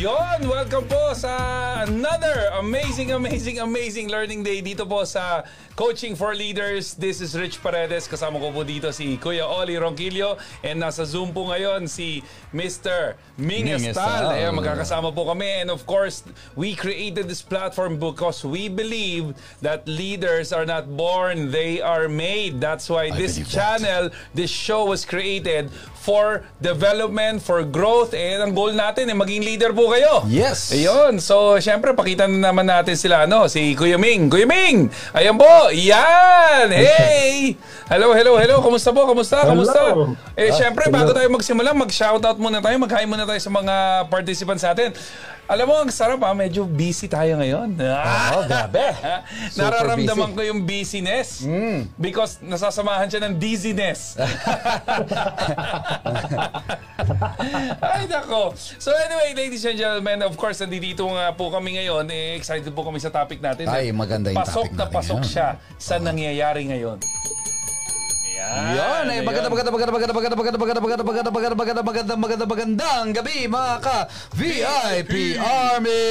Yon, welcome po sa another amazing, amazing, amazing learning day dito po sa Coaching for Leaders. This is Rich Paredes. Kasama ko po dito si Kuya Oli Ronquillo and nasa Zoom po ngayon si Mr. Ming, Ming Estal. Estal. Ayan, magkakasama po kami. And of course, we created this platform because we believe that leaders are not born, they are made. That's why I this believe that. channel, this show was created for development, for growth, and ang goal natin ay maging leader po kayo. Yes. Ayun. So, syempre, pakita na naman natin sila, ano, si Kuya Ming. Kuya Ming! Ayan po! Yan! Hey! Hello, hello, hello. Kumusta po? Kumusta? Kumusta? Eh, syempre, bago tayo magsimula, mag-shoutout muna tayo, mag-hi muna tayo sa mga participants natin. Alam mo, ang sarap ha, medyo busy tayo ngayon. Ah, Oo, grabe. Nararamdaman busy. ko yung busyness because nasasamahan siya ng dizziness. Ay, nako. So anyway, ladies and gentlemen, of course, nandito nga po kami ngayon. Eh, excited po kami sa topic natin. Ay, maganda yung pasok topic na natin pasok ngayon. siya sa nangyayari ngayon. Yan. Ay maganda maganda maganda maganda maganda maganda maganda maganda maganda maganda maganda maganda maganda magandang gabi mga ka VIP Army.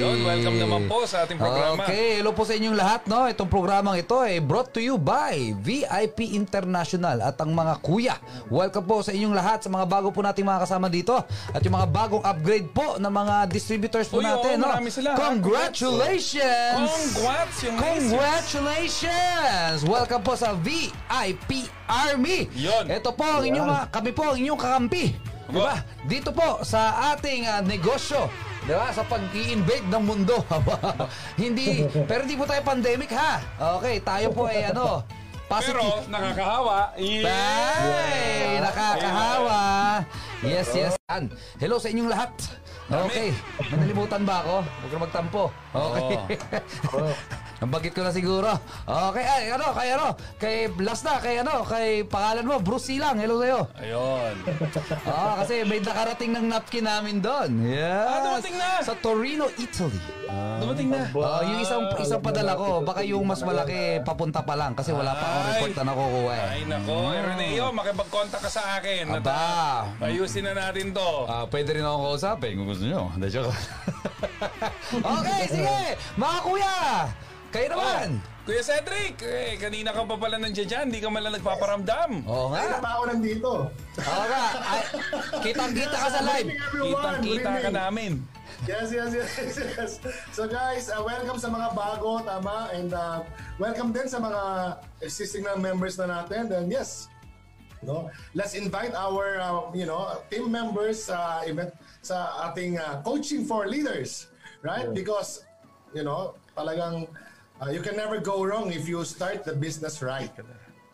Yon, welcome naman po sa ating programa. Okay, hello po sa inyong lahat, no? Itong programang ito ay brought to you by VIP International at ang mga kuya. Welcome po sa inyong lahat sa mga bago po nating mga kasama dito at yung mga bagong upgrade po ng mga distributors po natin, no? Congratulations! Congrats Congratulations! Welcome po sa VIP Army. Yon. Ito po ang inyong mga- kami po ang inyong kakampi. Di ba? Dito po sa ating ah, negosyo. Di ba? Sa pag-i-invade ng mundo. hindi, pero hindi po tayo pandemic ha. Okay, tayo po ay ano, Pero positive. nakakahawa. Ay, nakakahawa. Yes, yes. An. Hello sa inyong lahat. Okay. Manalimutan ba ako? Huwag ka magtampo. Okay. Nabagit ko na siguro. Okay, ay, ano, kay ano, kay last na, kay ano, kay pangalan mo, Bruce Silang. Hello sa'yo. Ayun. Ah, kasi may nakarating ng napkin namin doon. Yes. Ah, dumating na. Sa Torino, Italy. Dumating na. Ah, yung isang isang padala ko, baka yung mas malaki papunta pa lang kasi wala pa akong Ay. report na nakukuha eh. Ay nako, eh, Reneo, makipag-contact ka sa akin. Aba. ah, ayusin na natin to. Ah, pwede rin akong kausapin kung gusto nyo. Hindi, joke. okay, sige! Mga kuya! Kayo naman! Kuya Cedric, eh, kanina ka pa pala nandiyan dyan, hindi ka man lang nagpaparamdam. Oo Kaya nga. pa ako nandito. Oo nga. Ay, kitang-kita ka sa live. Kitang-kita ka namin. Yes, yes, yes, yes. So guys, uh, welcome sa mga bago, tama, and uh, welcome din sa mga existing na members na natin. And yes, no, let's invite our, uh, you know, team members sa event sa ating uh, coaching for leaders, right? Because, you know, talagang uh, you can never go wrong if you start the business right.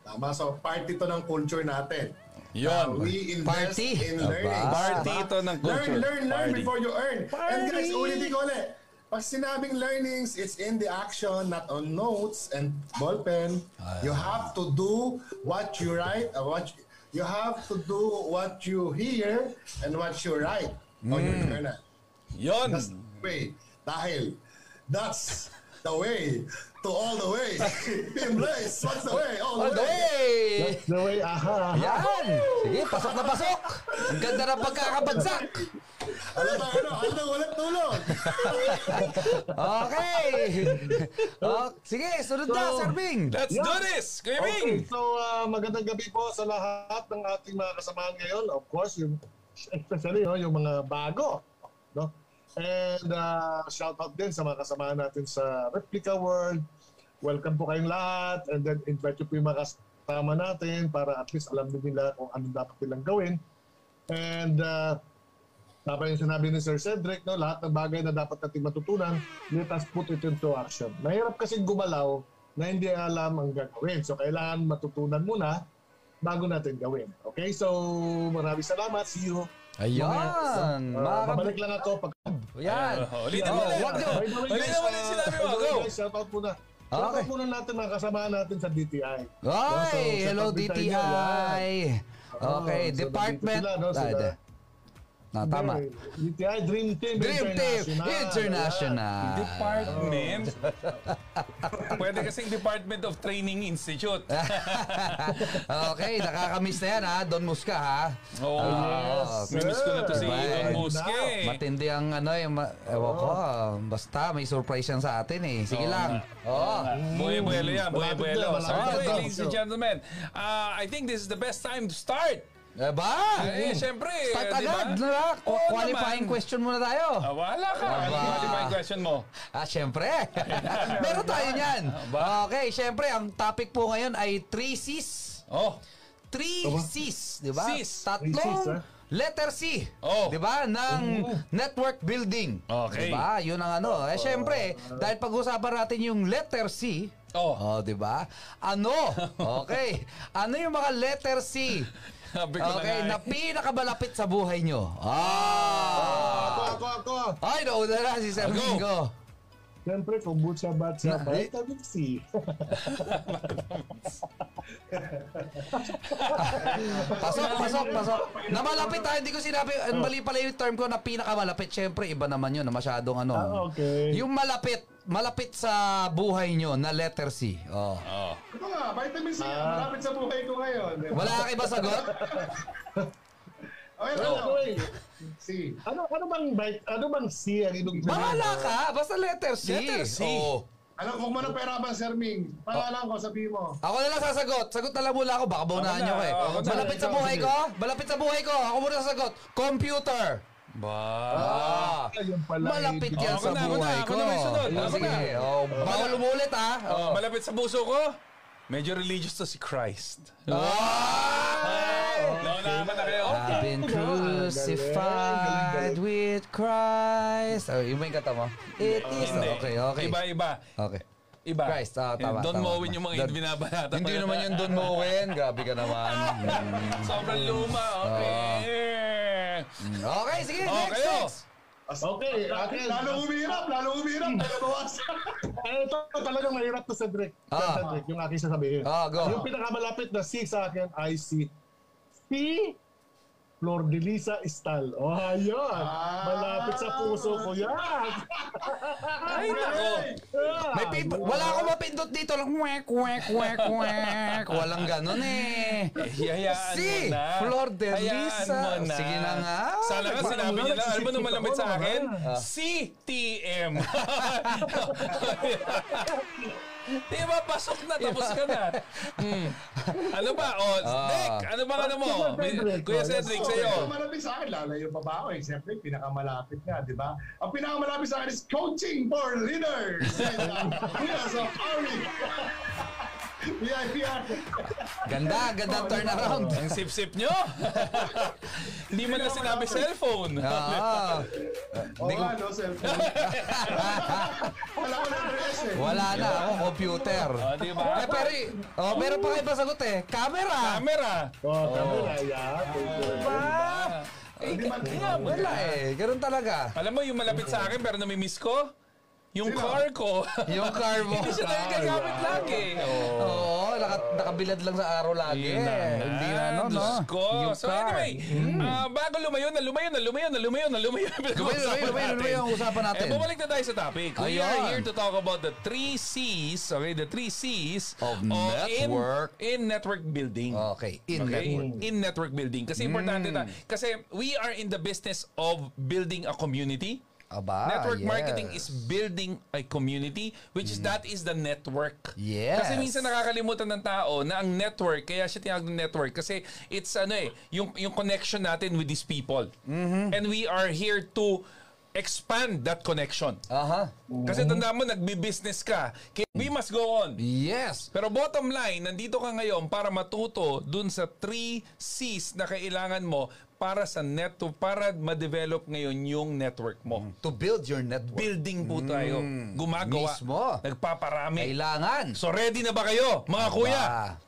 Tama, so part ito ng culture natin. Yon. Uh, we invest Party. in Aba. learning. Party Diba? ito ng culture. Learn, learn, learn Party. before you earn. And guys, ulitin ko ulit. Pag sinabing learnings, it's in the action, not on notes and ballpen. You have to do what you write, uh, what you, you have to do what you hear and what you write on your journal. Yon. That's the way. Dahil that's the way to all the way. Team Blaze, what's the way? All, All the way! The way, aha. Yan! Sige, pasok na pasok! Ang ganda ng pagkakabagsak! Ano ba, ano? Ano na ulit tulog? Okay! Oh, sige, sunod na, So, Sir Bing! Let's do this, Kuya Ming! Okay, so uh, magandang gabi po sa lahat ng ating mga kasamahan ngayon. Of course, yung, especially no, yung mga bago. No? And uh, shout out din sa mga kasamahan natin sa Replica World. Welcome po kayong lahat. And then invite nyo po yung mga kasama natin para at least alam din nila kung ano dapat nilang gawin. And uh, Tama yung sinabi ni Sir Cedric, no? lahat ng bagay na dapat natin matutunan, let us put it into action. Mahirap kasing gumalaw na hindi alam ang gagawin. So, kailangan matutunan muna bago natin gawin. Okay? So, maraming salamat. See you. Ayan! Uh, Mga babalik lang ako pag... Yan! Uh, ulitin Oh, mo ulit. wag nyo. Ulitin mo ulit uh, sinabi mo. way, Go. shout out muna. Shout out muna natin mga kasamahan natin sa DTI. Ay, So, hello. DTI! Okay, so department... sila, no? Ah, Sila- Na, tama. DTI, Dream Team Dream Team International. International. Department. Pwede kasing Department of Training Institute. okay, nakakamiss na yan ha, Don Musca ha. Oo. Yes, Mimiss ko na to si sir. Don Musque. Matindi ang ano, yung, ma- ewan ko, basta may surprise yan sa atin eh. Sige Oo lang. Oo. Buhay buelo yan, buhay na, So ladies and gentlemen, uh, I think this is the best time to start. Eh ba? Eh, syempre, Start di ba? agad. na. Qu- Oo qualifying naman. question muna tayo. Ah, wala ka. Ano Aba. qualifying question mo? Ah, syempre. Meron tayo niyan. Ba? Okay, syempre, ang topic po ngayon ay 3 C's. Oh, 3 C's, di ba? Cs. Tatlong ah. letter C. Oh. Di ba? Ng network building. Okay. Di ba? Yun ang ano. Eh, syempre, dahil pag-usapan natin yung letter C, Oh. Oh, di ba? Ano? Okay. Ano yung mga letter C? Sabi ko Okay, na na eh. pinakamalapit sa buhay nyo. Ako, Ah! ako, ako. Ay, nauna na si Sir Go. Mingo. Siyempre, kombucha batsa, Na- vitamin C. Pasok, pasok, pasok. Na malapit ha, hindi ko sinabi, ang mali pala yung term ko na pinakamalapit. Siyempre, iba naman yun, masyadong ano. Ah, okay. Yung malapit, malapit sa buhay nyo na letter C. Oh. Oh. Ito nga, vitamin C. Ah. Malapit sa buhay ko ngayon. Wala ka iba sagot? Okay, ano? wait. C. Ano, ano bang bite, ano bang C ang ibig sabihin? Bahala ka, basta letter C. Letter C. Oo. Alam kung ano pera ba, Sir Ming? Pangalan ko, sabihin mo. Ako na lang sasagot. Sagot na lang mula ako. Baka baunahan Ako na, niyo ko eh. ako na. Malapit sa buhay ko? Malapit sa buhay ko. Ako muna sasagot. Computer. Ba? Ah. Ayun pala. Malapit yan Ako sa na, ako na, buhay ako ko. na may sunod. Oh, Ako Sige. na. Oh, bawal umulit ha. Oh, malapit sa puso ko, medyo religious to si Christ. Nauna ka na kayo. Crucified with Christ. Oh, yung may kata mo. It is. Hindi. Okay, okay. Iba, iba. Okay. Iba. Christ, ah, tama, Don tama, tama. yung mga Don- binabanata. Hindi naman yung Don Moen. Grabe ka naman. Sobrang luma. Okay. Okay, sige. Oh, Next, next. Okay, akin. Lalo umirap, lalo umirap. Lalo bawasan. Eh, ito talagang mahirap to Cedric. Ah. Cedric, yung aking sasabihin. Ah, go. Yung pinakamalapit na C sa akin ay si C. Flor de Lisa Istal. Oh, ayun. Ah. Malapit sa puso ko yan. Ay, nako. Ah, May pip- wala akong mapindot dito lang. Wek, wek, wek, wek. Walang ganun eh. Hayaan Si mo na. Flor de Hayaan Lisa. mo na. Sige na nga. Sana nga sinabi niya lang. Alam mo nung ako, sa akin? wala. CTM. Di ba, pasok na, tapos ka na. Hmm. Ano ba? O, Ah. Nick, ano bang ano mo? Kuya oh, Cedric, So, sa'yo. malapit sa akin, lalayo pa ba ako eh. Siyempre, pinakamalapit nga, di ba? Ang pinakamalapit sa akin is coaching for leaders. And, uh, yeah, so, Ari. VIP Ganda, ganda turnaround. Ang sip-sip nyo. Hindi man na sinabi cellphone. Ah, Oo nga, no, cellphone. Wala ko na address eh. wala na ako, computer. Oh, di ba? Eh, pero, oh, meron pa kayo ba sagot eh? Camera. Camera. Oh, kami na yan. Ah, Hindi man wala eh, ganun talaga. Alam mo, yung malapit sa akin pero namimiss ko, yung car ko. Yung car mo. Hindi siya tayo gagamit lagi. Oh. Oo, naka, nakabilad lang sa araw lagi. Yun na. Hindi na, no, no? Diyos ko. Yung so car. anyway, ah, bago lumayo na lumayo na lumayo na lumayo na lumayo Lumayo, lumayo, lumayo, lumayo ang usapan natin. Eh, bumalik na tayo sa topic. We Ayun. are here to talk about the three C's, okay, the three C's Of in- network. in, network building. Okay, in Okay? network. In network building. Kasi importante na. Kasi we are in the business of building a community. Aba, network yes. marketing is building a community which is that is the network. Yes. Kasi minsan nakakalimutan ng tao na ang network, kaya siya tinawag ng network kasi it's ano eh, yung yung connection natin with these people. Mm-hmm. And we are here to expand that connection. Aha. Kasi tanda mo, nagbi-business ka. We must go on. Yes. Pero bottom line, nandito ka ngayon para matuto dun sa 3 C's na kailangan mo para sa net para ma-develop ngayon yung network mo. To build your network. Building po tayo. Gumagawa. Mismo. Nagpaparami. Kailangan. So ready na ba kayo, mga kuya?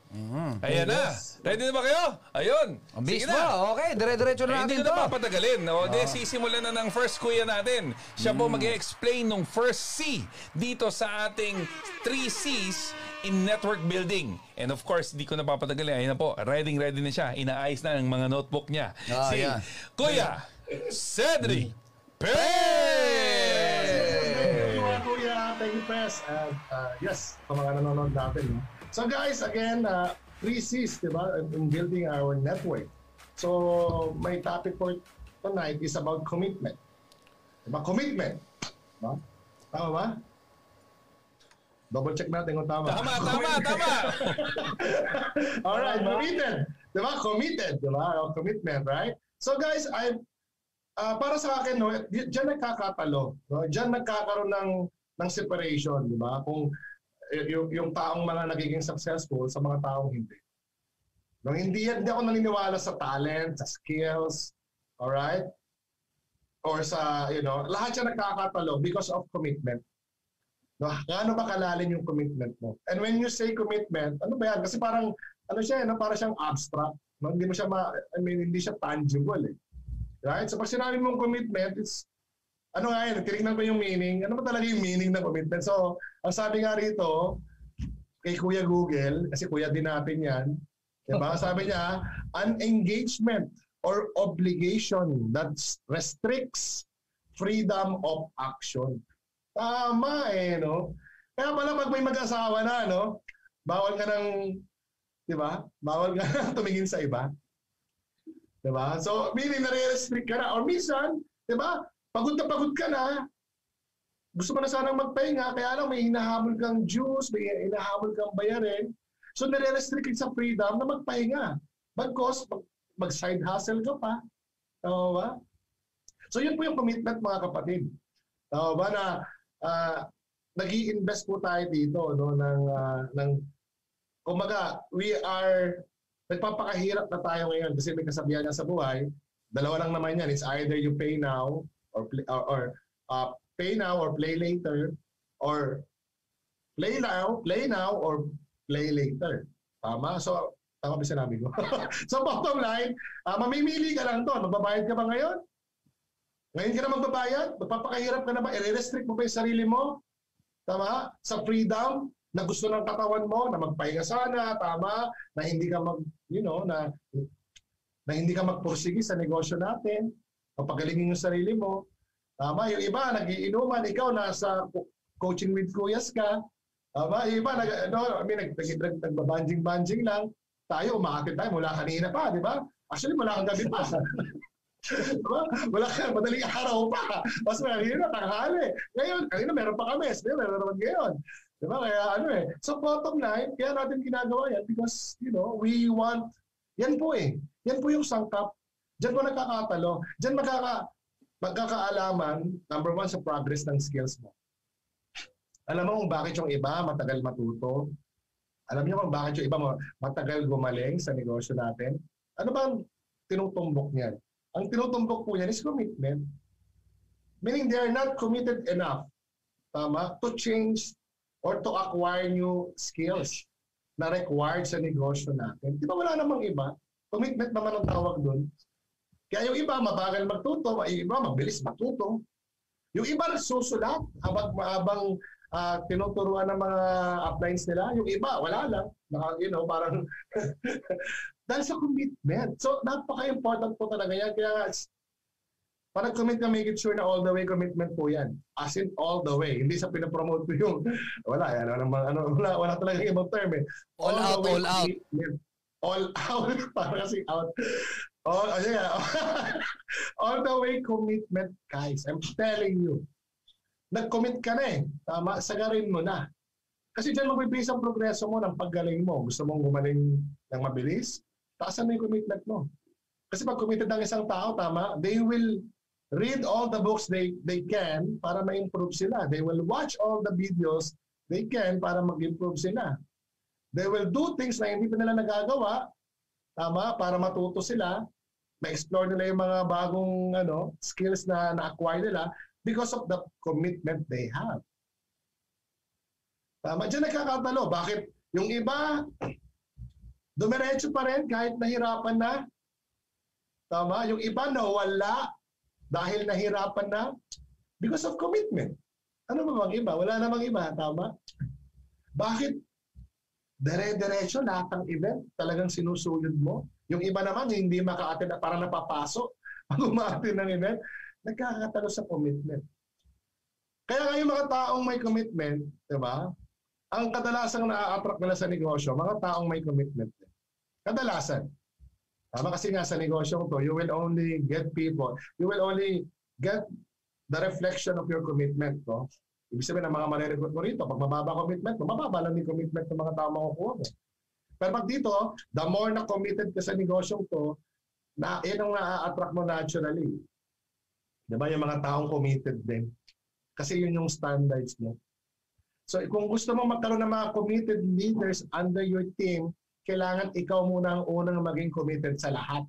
Mhm. Ayan na. Ready na ba kayo? Ayun. Sige Mismo. na. Okay, dire-diretso na hindi natin ko na to. papatagalin. O, de, sisimulan na ng first kuya natin. Siya po mag-explain ng first C dito sa ating 3 C's in network building. And of course, di ko na papatagalin. Ayun na po, ready ready na siya. Inaayos na ang mga notebook niya. Ah, si yan. Kuya Cedric Thank you, Pay! Kuya. Thank you, Pres. And uh, yes, sa mga nanonood natin. No? So guys, again, uh, three C's, di ba, in building our network. So, my topic for tonight is about commitment. Diba? Commitment. Diba? Tama ba? Double check natin kung tama. Tama, tama, tama! Alright, committed. Diba? Committed. Diba? Commitment, right? So guys, I ah, para sa akin, no, di- diyan nagkakatalo. No? Diyan nagkakaroon ng, ng separation. Diba? Kung yung, yung taong mga nagiging successful sa mga taong hindi. No, hindi, hindi ako naniniwala sa talent, sa skills, alright? Or sa, you know, lahat siya nagkakatalo because of commitment. No, gaano ba kalalim yung commitment mo? And when you say commitment, ano ba yan? Kasi parang, ano siya, no? para siyang abstract. No? Hindi mo siya, ma, I mean, hindi siya tangible eh. Right? So pag sinabi mong commitment, it's, ano nga yun, tinignan ko yung meaning. Ano ba talaga yung meaning ng commitment? So, ang sabi nga rito, kay Kuya Google, kasi kuya din natin yan, diba? sabi niya, an engagement or obligation that restricts freedom of action. Tama eh, no? Kaya pala pag may mag-asawa na, no? Bawal ka ng, di ba? Bawal ka nang tumingin sa iba. Di ba? So, meaning nare-restrict ka na. Or minsan, di ba? Pagod na pagod ka na, gusto mo na sanang magpahinga, kaya lang may hinahabol kang dues, may hinahabol kang bayarin. So, nare-restrict sa freedom na magpahinga. Bagkos, mag, mag-side hustle ka pa. Tama ba? So, yun po yung commitment mga kapatid. Tama ba na uh, nag invest po tayo dito no, ng, ah, ng kumbaga, we are nagpapakahirap na tayo ngayon kasi may kasabihan na sa buhay. Dalawa lang naman yan. It's either you pay now or or, or uh, pay now or play later or play now, play now or play later. Tama? So, tama ba sinabi ko? so, bottom line, uh, mamimili ka lang doon. Magbabayad ka ba ngayon? Ngayon ka na magbabayad? Magpapakahirap ka na ba? I-restrict mo ba yung sarili mo? Tama? Sa freedom na gusto ng katawan mo, na magpahinga sana, tama? Na hindi ka mag, you know, na na hindi ka magpursigi sa negosyo natin, papagalingin yung sarili mo. Tama? Yung iba, nagiinuman, ikaw nasa co- coaching with kuyas ka. Tama? Yung iba, nag, ano, I mean, nag, nag, nag, nagbabanjing-banjing lang. Tayo, umakit tayo mula kanina pa, di ba? Actually, mula kang gabi pa. diba? Wala ka, madaling araw pa. Mas mahirap, tanghali. Ngayon, kanina meron pa kami. Sabi, meron naman ngayon. Diba? Kaya ano eh. So bottom line, kaya natin ginagawa yan because, you know, we want, yan po eh. Yan po yung sangkap. Diyan po nagkakatalo. Diyan magkaka, magkakaalaman, number one, sa progress ng skills mo. Alam mo kung bakit yung iba matagal matuto? Alam niyo kung bakit yung iba matagal gumaling sa negosyo natin? Ano ba ang tinutumbok niyan? Ang tinutumbok po niyan is commitment. Meaning they are not committed enough tama, to change or to acquire new skills na required sa negosyo natin. Di ba wala namang iba? Commitment naman ang tawag doon. Kaya yung iba mabagal magtuto, yung iba mabilis matuto. Yung iba susulat habang, habang uh, tinuturuan ng mga uplines nila. Yung iba, wala lang. Naka, you know, parang dahil sa commitment. So, napaka-important po talaga yan. Kaya pag nag-commit ka, make it sure na all the way commitment po yan. As in all the way. Hindi sa pinapromote ko yung, wala, yan, ano, ano, wala, wala talaga ibang term eh. All, all out, all out. All out, para kasi out. All, oh, yeah. all the way commitment, guys. I'm telling you. Nag-commit ka na eh. Tama, sagarin mo na. Kasi dyan magbibase ang progreso mo ng paggaling mo. Gusto mong gumaling ng mabilis, taasan mo yung commitment mo. Kasi pag committed ang isang tao, tama, they will read all the books they they can para ma-improve sila. They will watch all the videos they can para mag-improve sila. They will do things na hindi pa nila nagagawa, tama, para matuto sila, ma-explore nila yung mga bagong ano, skills na na-acquire nila because of the commitment they have. Tama, diyan nagkakatalo. Bakit yung iba, dumiretso pa rin kahit nahirapan na. Tama, yung iba nawala dahil nahirapan na because of commitment. Ano ba bang iba? Wala namang iba, tama? Bakit dire-diretso lahat ng event talagang sinusulod mo? Yung iba naman hindi maka-attend para napapaso. ang umati ng event, nagkakatalo sa commitment. Kaya nga yung mga taong may commitment, di ba? Ang kadalasang na-attract nila sa negosyo, mga taong may commitment. Kadalasan. Tama kasi nga sa negosyo to, you will only get people, you will only get the reflection of your commitment. No? Ibig sabihin ng mga marirecruit mo rito, pag mababa commitment mo, mababa lang yung commitment ng mga tao makukuha mo. Pero pag dito, the more na committed ka sa negosyo to, na yun ang na-attract mo naturally. Di ba yung mga taong committed din? Kasi yun yung standards mo. So kung gusto mo magkaroon ng mga committed leaders under your team, kailangan ikaw muna ang unang maging committed sa lahat.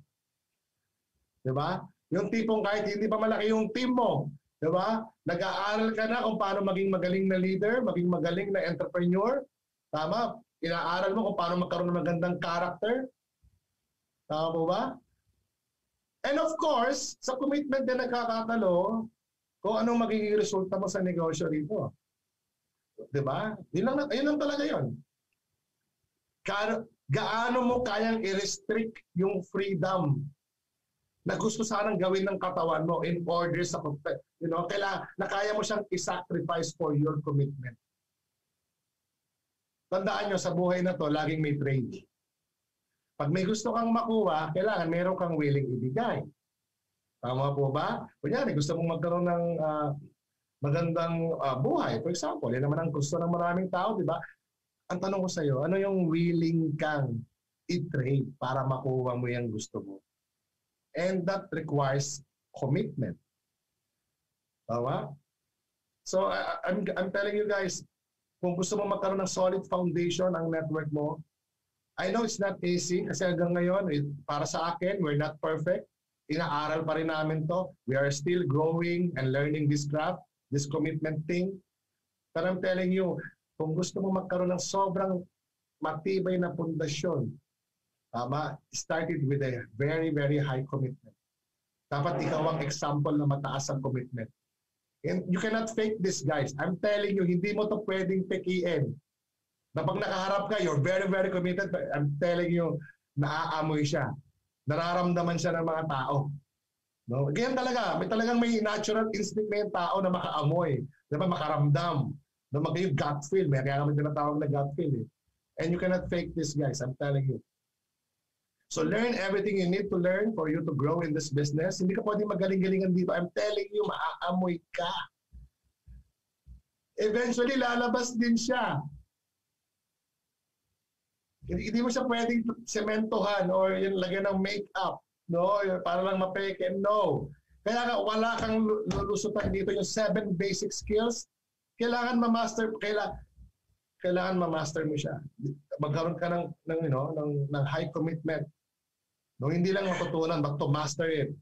Di ba? Yung tipong kahit hindi pa malaki yung team mo, di ba? Nag-aaral ka na kung paano maging magaling na leader, maging magaling na entrepreneur. Tama? Inaaral mo kung paano magkaroon ng magandang character. Tama po ba? And of course, sa commitment din nagkakatalo, kung anong magiging resulta mo sa negosyo dito. Di ba? Yun lang, yun lang talaga yun. Ka- gaano mo kayang i-restrict yung freedom na gusto sanang gawin ng katawan mo in order sa you know, kailangan na kaya mo siyang i-sacrifice for your commitment. Tandaan nyo, sa buhay na to, laging may trade. Pag may gusto kang makuha, kailangan meron kang willing ibigay. Tama po ba? Kunyari, gusto mong magkaroon ng uh, magandang uh, buhay. For example, yan naman ang gusto ng maraming tao, di ba? Ang tanong ko sa iyo, ano yung willing kang i-trade para makuha mo yung gusto mo? And that requires commitment. Tama? So, uh, I'm, I'm telling you guys, kung gusto mo magkaroon ng solid foundation ang network mo, I know it's not easy kasi hanggang ngayon, para sa akin, we're not perfect. Inaaral pa rin namin to. We are still growing and learning this craft, this commitment thing. But I'm telling you, kung gusto mo magkaroon ng sobrang matibay na pundasyon, tama, started with a very, very high commitment. Dapat ikaw ang example na mataas ang commitment. And you cannot fake this, guys. I'm telling you, hindi mo to pwedeng pekiin. Na pag nakaharap ka, you're very, very committed. But I'm telling you, naaamoy siya. Nararamdaman siya ng mga tao. No? Ganyan talaga. May talagang may natural instinct na yung tao na makaamoy. Diba? Makaramdam. Na mag gut feel. May kaya kami tinatawag na gut feel. Eh. And you cannot fake this, guys. I'm telling you. So learn everything you need to learn for you to grow in this business. Hindi ka pwedeng magaling-galingan dito. I'm telling you, maaamoy ka. Eventually, lalabas din siya. Hindi, hindi mo siya pwedeng sementohan or yung lagyan ng make-up. No? Para lang mapeke. No. Kaya wala kang lulusutan dito yung seven basic skills. Kailangan ma-master, kailangan, kailangan ma-master mo siya. Magkaroon ka ng, ng, you know, ng, ng high commitment No, hindi lang matutunan, but to master it.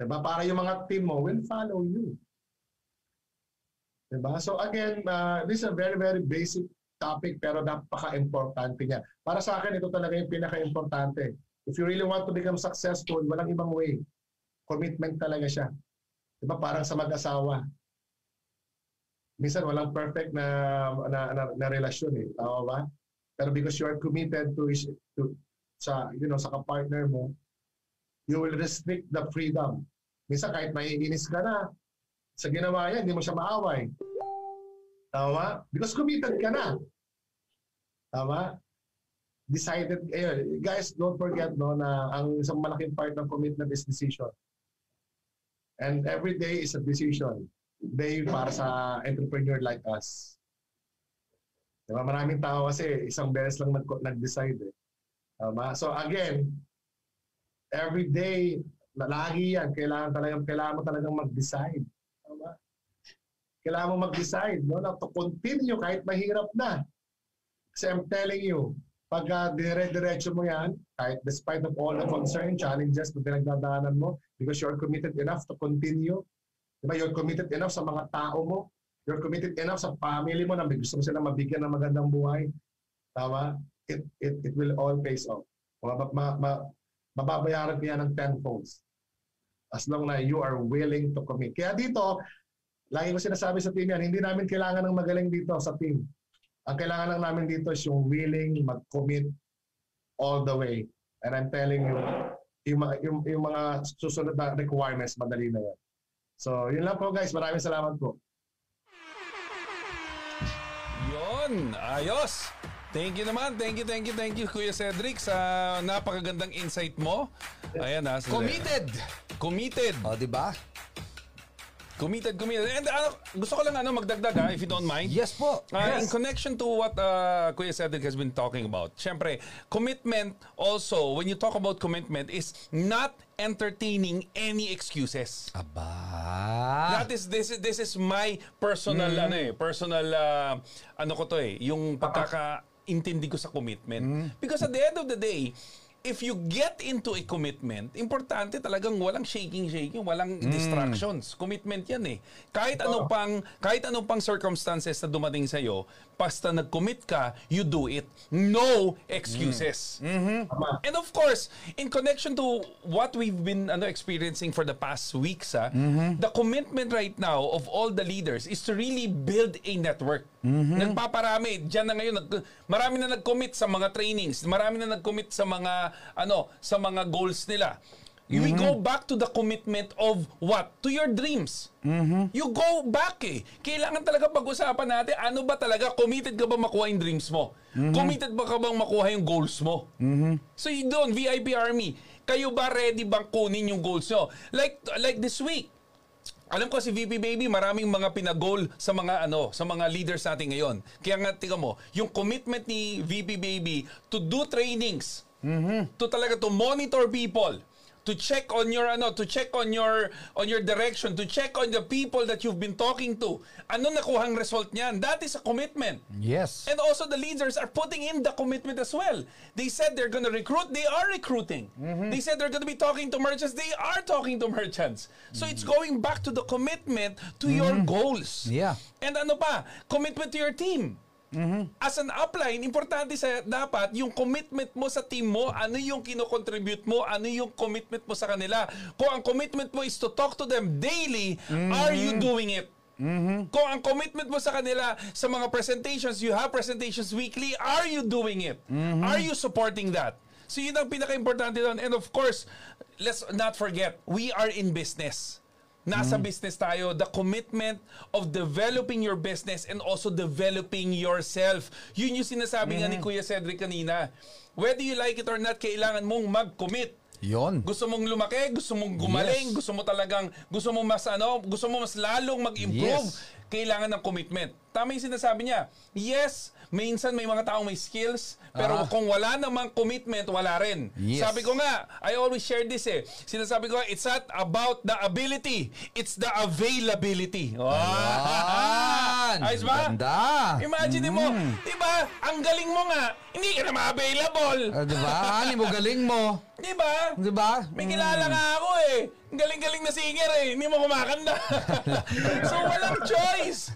Diba? Para yung mga team mo will follow you. Diba? So again, uh, this is a very, very basic topic pero napaka-importante niya. Para sa akin, ito talaga yung pinaka-importante. If you really want to become successful, walang ibang way. Commitment talaga siya. Diba? Parang sa mag-asawa. Minsan walang perfect na na, na, na relasyon eh. Tama ba? Pero because you are committed to, to sa you know sa kapartner mo, you will restrict the freedom. Minsan kahit maiinis ka na sa ginawa niya, hindi mo siya maaway. Tama? Because committed ka na. Tama? Decided, ayun, guys, don't forget no, na ang isang malaking part ng commitment is decision. And every day is a decision. Day para sa entrepreneur like us. Diba? Maraming tao kasi isang beses lang nag- nag-decide eh. Tama? So again, every day, lagi yan, kailangan talagang kailangan mo talagang mag-decide. Tama? Kailangan mo mag-decide no, to continue kahit mahirap na. Kasi I'm telling you, pag uh, dire-diretso mo yan, kahit despite of all the concern, challenges na pinagdadaanan mo, because you're committed enough to continue, diba, you're committed enough sa mga tao mo, you're committed enough sa family mo na gusto mo sila mabigyan ng magandang buhay. Tama? It, it, it will all pays off. Ma, ma, ma, mababayaran ko yan ng tenfold. As long na you are willing to commit. Kaya dito, lagi ko sinasabi sa team yan, hindi namin kailangan ng magaling dito sa team. Ang kailangan lang namin dito is yung willing mag-commit all the way. And I'm telling you, yung, yung, yung mga susunod na requirements, madali na yan. So, yun lang po guys. Maraming salamat po. Yon, ayos. Thank you naman. Thank you, thank you, thank you, Kuya Cedric, sa napakagandang insight mo. Ayan ha. sila- Committed! Committed. O, di ba? Committed, committed. And ano, gusto ko lang ano, magdagdag ha, if you don't mind. Yes po. Uh, In connection to what uh, Kuya Cedric has been talking about, syempre, commitment also, when you talk about commitment, is not entertaining any excuses. Aba. That is this is this is my personal ano eh, personal uh, ano ko to eh, yung pagkakaintindi ko sa commitment. Because at the end of the day, if you get into a commitment, importante talagang walang shaking shaking, walang distractions. Commitment 'yan eh. Kahit ano pang kahit ano pang circumstances na dumating sa iyo, basta nag-commit ka, you do it. No excuses. Tama. And of course, in connection to what we've been ano, experiencing for the past weeks, ah, the commitment right now of all the leaders is to really build a network. Nagpaparami. Diyan na ngayon, nag, marami na nag-commit sa mga trainings. Marami na nag-commit sa mga, ano, sa mga goals nila. We go back to the commitment of what? To your dreams. You go back eh. Kailangan talaga pag-usapan natin, ano ba talaga, committed ka ba makuha yung dreams mo? Committed ba ka bang makuha yung goals mo? So you doon, VIP Army, kayo ba ready bang kunin yung goals nyo? Like, like this week, alam ko si VP Baby, maraming mga pinagol sa mga ano, sa mga leaders natin ngayon. Kaya nga tingnan mo, yung commitment ni VP Baby to do trainings, to talaga to monitor people, to check on your ano, to check on your on your direction, to check on the people that you've been talking to. Ano nakuhang result niyan? That is a commitment. Yes. And also the leaders are putting in the commitment as well. They said they're going to recruit, they are recruiting. They said they're going to be talking to merchants, they are talking to merchants. So it's going back to the commitment to your goals. Yeah. And ano pa, commitment to your team. As an upline, importante sa dapat yung commitment mo sa team mo, ano yung kino-contribute mo, ano yung commitment mo sa kanila. Kung ang commitment mo is to talk to them daily, are you doing it? Kung ang commitment mo sa kanila sa mga presentations, you have presentations weekly, are you doing it? Are you supporting that? So yun ang pinaka-importante doon. And of course, let's not forget, we are in business. Nasa business tayo, the commitment of developing your business and also developing yourself. Yun yung sinasabi nga ni Kuya Cedric kanina. Whether you like it or not, kailangan mong mag-commit. Yon. Gusto mong lumaki, gusto mong gumaling, Yes. gusto mo talagang, gusto mo mas ano, gusto mo mas lalong mag-improve, Yes. kailangan ng commitment. Tama yung sinasabi niya. Yes, minsan may mga taong may skills, pero Ah. kung wala namang commitment, wala rin. Yes. Sabi ko nga, I always share this eh. Sinasabi ko, it's not about the ability, it's the availability. Yan. Ayos ba? Ganda. Imagine mo, di ba, ang galing mo nga, hindi ka na ma-available. Ah, di ba? Ano mo galing mo? Di ba? Di ba? May kilala nga ako eh. Galing-galing na singer eh. Hindi mo kumakanta. so walang choice.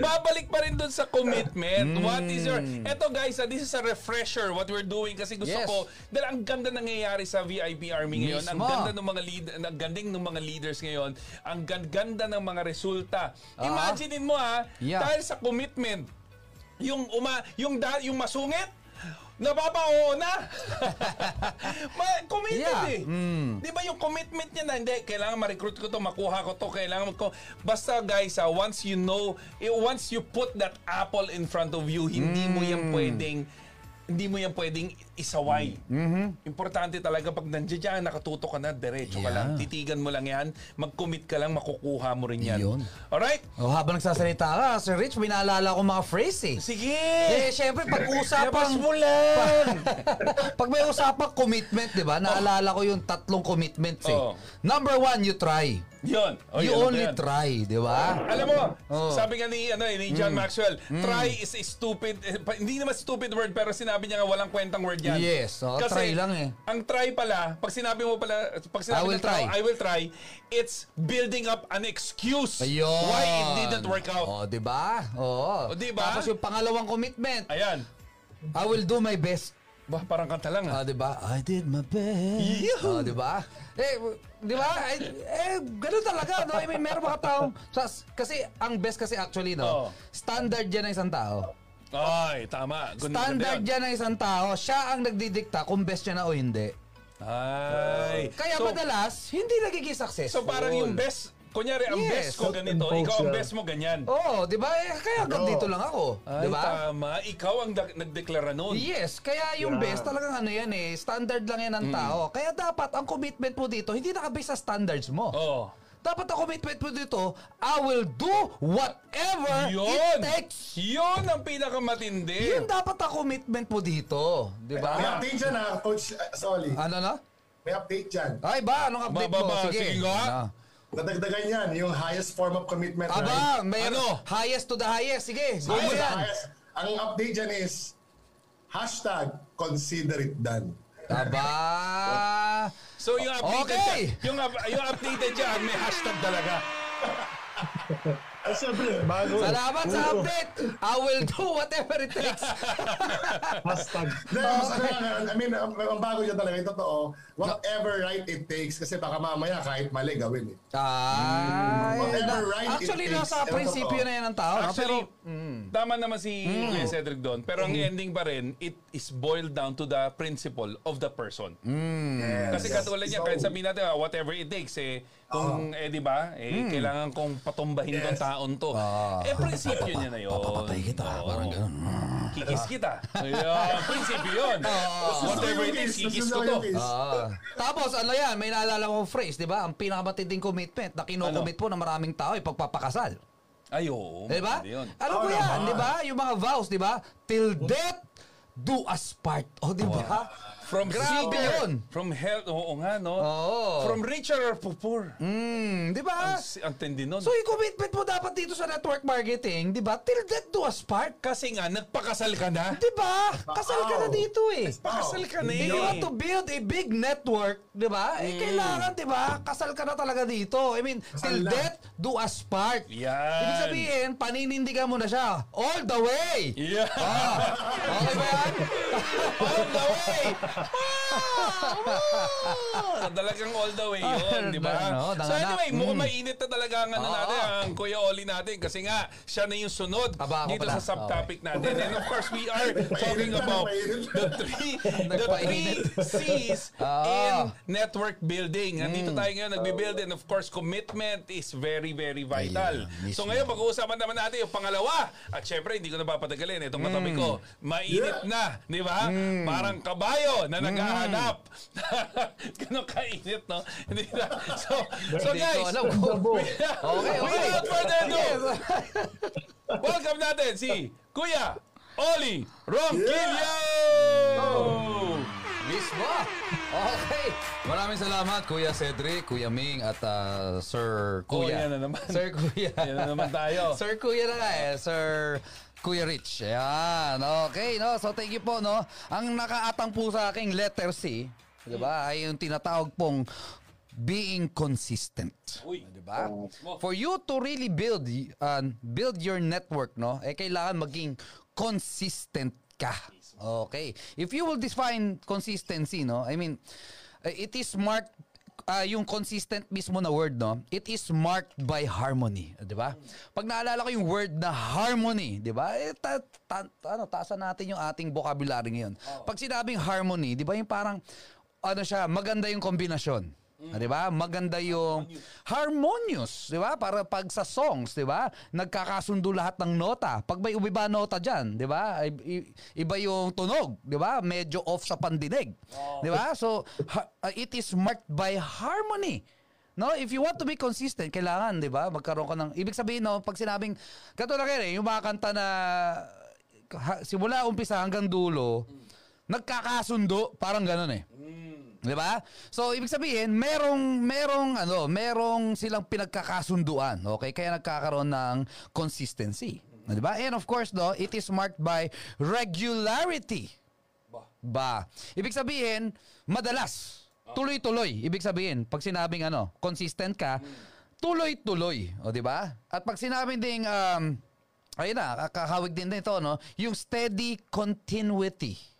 Babalik pa rin dun sa commitment. What is your... Eto guys, ah, this is a refresher what we're doing kasi gusto Yes. ko... Dahil ang ganda nangyayari sa VIP Army ngayon. Ang Mismo. ganda ng mga lead, ang ganding ng mga leaders ngayon. Ang gan- ganda ng mga resulta. Ah. Imaginein mo ha, Yeah. dahil sa commitment, yung uma yung da, yung masungit napapao na. Ma- committed Yeah. eh. Di ba yung commitment niya na hindi kailangan ma-recruit ko to, makuha ko to, kailangan ko basta guys, ah, once you know, eh, once you put that apple in front of you, hindi mo yan pwedeng hindi mo yan pwedeng isaway. Importante talaga pag nandiyan dyan, nakatuto ka na, diretso ka Yeah. lang. Titigan mo lang yan, mag-commit ka lang, makukuha mo rin yan. Yun. Alright? Oh, habang nagsasalita ka, Sir Rich, may naalala ko mga phrase eh. Sige! Eh, syempre, pag usapang... mo lang! pag may usapang commitment, di ba? Naalala ko yung tatlong commitments eh. Oh. Number one, you try. Yun. Oh, you yun, only yan. try, di ba? Alam mo, Oh. sabi nga ni, ano, eh, ni John Maxwell, try is a stupid, eh, pa- hindi naman stupid word, pero sinabi niya nga walang kwentang word yan. Yes, oh, try lang eh. Ang try pala, pag sinabi mo pala, pag sinabi I will ng tao, try. I will try, it's building up an excuse Ayun. why it didn't work out. Oh, di ba? Oo. Oh, di ba? Tapos yung pangalawang commitment, Ayan. I will do my best. Bah, parang kanta lang ah. Ah, di ba? I did my best. Yuhu! Ah, di ba? Eh, di ba? Eh, eh, ganun talaga, no? I mean, meron mga taong, kasi, ang best kasi actually, no? Oo. Standard yan ng isang tao. Ay, tama. Ganda- Standard yan ng isang tao. Siya ang nagdidikta kung best niya na o hindi. Ay. Kaya so, madalas, hindi nagiging successful. So parang yung best, kunyari ang Yes. best ko ganito, ikaw ang best mo ganyan. Oo, di ba? Eh, kaya hanggang Oo. dito lang ako. Ay, Di ba? tama. Ikaw ang da- nagdeklara nun. Yes, kaya yung Yeah. best talagang ano yan eh, standard lang yan ng Mm. tao. Kaya dapat ang commitment mo dito, hindi nakabase sa standards mo. Oh. Dapat ang commitment mo dito, I will do whatever Yun! it takes. Yun ang pinakamatindi. Yun dapat ang commitment mo dito. Di May ba? update dyan ha, Coach uh, Solly. Ano na? May update dyan. Ay ba, anong update Ba, ba, mo? Sige. sige nga. Ano? Nadagdagan yan, yung highest form of commitment. Aba, right? may Ano? highest to the highest. Sige, go mo Highest, yan. highest. Ang update dyan is, hashtag, consider it done. Aba. So yung updated Okay. dyan, yung, yung updated dyan, may hashtag talaga. Siyempre, bago. Salamat sa update. I will do whatever it takes. Hashtag. Mas yan, I mean, ang, ang bago dyan talaga, yung totoo, whatever right it takes, kasi baka mamaya kahit mali gawin eh. Ay, Whatever na- right it actually, takes, nasa ewan prinsipyo na yan ng tao. Actually, pero, tama naman si Kuya Cedric doon. Pero ang ending pa rin, it is boiled down to the principle of the person. Yes. Kasi katulad niya, So, kahit sabihin natin, ah, whatever it takes, eh, kung, eh, di ba, eh, kailangan kong patumbahin tong Yes. taon to. Eh, prinsipyo niya na yun. Papapatay kita, Oo. parang ganun. Kikis kita. Ayun, prinsipyo yun. Whatever it takes, kikis ko to. Ah. Tapos ano yan, may naalala ko phrase, 'di ba? Ang pinakamatinding commitment na kino-commit po ng maraming tao ay pagpapakasal. Ay, oo. 'Di ba? Alam ko Oo yan. 'di ba? Yung mga vows, 'di ba? Till death do us part. O, 'di ba? From Grabe seeker, yun. From health, oo nga, no? Oo. From richer or poor. Mm, 'di ba? Ang, ang tindi nun. So, yung commitment mo dapat dito sa network marketing, 'di ba? Till death do us part. Kasi nga, nagpakasal ka na. 'Di ba? Kasal ka na dito eh. Pakasal ka na eh. you want to build a big network, di ba? Eh, kailangan, di ba? Kasal ka na talaga dito. I mean, till na. death, do us part. Yan. Ibig sabihin, paninindigan mo na siya. All the way! Yeah. Okay ba yan? all the way! Mom! Ah, Talagang all the way yun, di ba? Ano, So anyway, mukhang Mm. mainit na talaga ang ano Oo. natin, ang Kuya Oli natin. Kasi nga, siya na yung sunod Aba, dito pala. sa subtopic natin. And of course, we are talking about the three, the three. C's Oo. in network building. Nandito Mm. tayo ngayon nagbi-build and of course, commitment is very, very vital. Mismo. So ngayon, pag-uusapan naman natin yung pangalawa. At syempre, hindi ko na papatagalin. Itong Mm. ko, mainit na, di ba? Parang kabayo na naghahanap. Ganun kainit, no? Hindi na. So, so guys. Okay, okay. without further ado, welcome natin si Kuya Oli Ronquillo! Mismo. Okay. Maraming salamat, Kuya Cedric, Kuya Ming, at ah, Sir Oh, Kuya. yan na naman. Sir Kuya. Yan na naman tayo. Sir Kuya na nga eh. Sir Kuya Rich. Ayan. Okay, no? So, thank you po, no? Ang nakaatang po sa aking letter C, di ba, ay yung tinatawag pong being consistent. Uy. Di ba? For you to really build uh, build your network, no? Eh kailangan maging consistent ka. Okay. If you will define consistency, no? I mean, uh, it is marked uh, yung consistent mismo na word, no? It is marked by harmony, 'di ba? Pag naalala ko yung word na harmony, 'di ba? Eh, ta, ta, ano, taasan natin yung ating vocabulary ngayon. Pag sinabing harmony, 'di ba, yung parang ano siya, maganda yung kombinasyon. Ah, 'Di ba? Maganda yung harmonious, 'di ba? Para pag sa songs, 'di ba? Nagkakasundo lahat ng nota. Pag may iba nota diyan, 'di ba? Iba yung tunog, 'di ba? Medyo off sa pandinig. 'Di ba? So ha- uh, it is marked by harmony. No, if you want to be consistent, kailangan, 'di ba? Magkaroon ka ng ibig sabihin no, pag sinabing katulad kaya yung mga kanta na ha- simula umpisa hanggang dulo, nagkakasundo, parang ganoon eh. 'Di ba? So ibig sabihin, merong merong ano, merong silang pinagkakasunduan, okay? Kaya nagkakaroon ng consistency. 'Di ba? And of course, no, it is marked by regularity. Ba. Ibig sabihin, madalas, tuloy-tuloy. Ibig sabihin, pag sinabing ano, consistent ka, tuloy-tuloy, o 'di ba? At pag sinabing ding um ayun na, kakahawig din nito, no, yung steady continuity.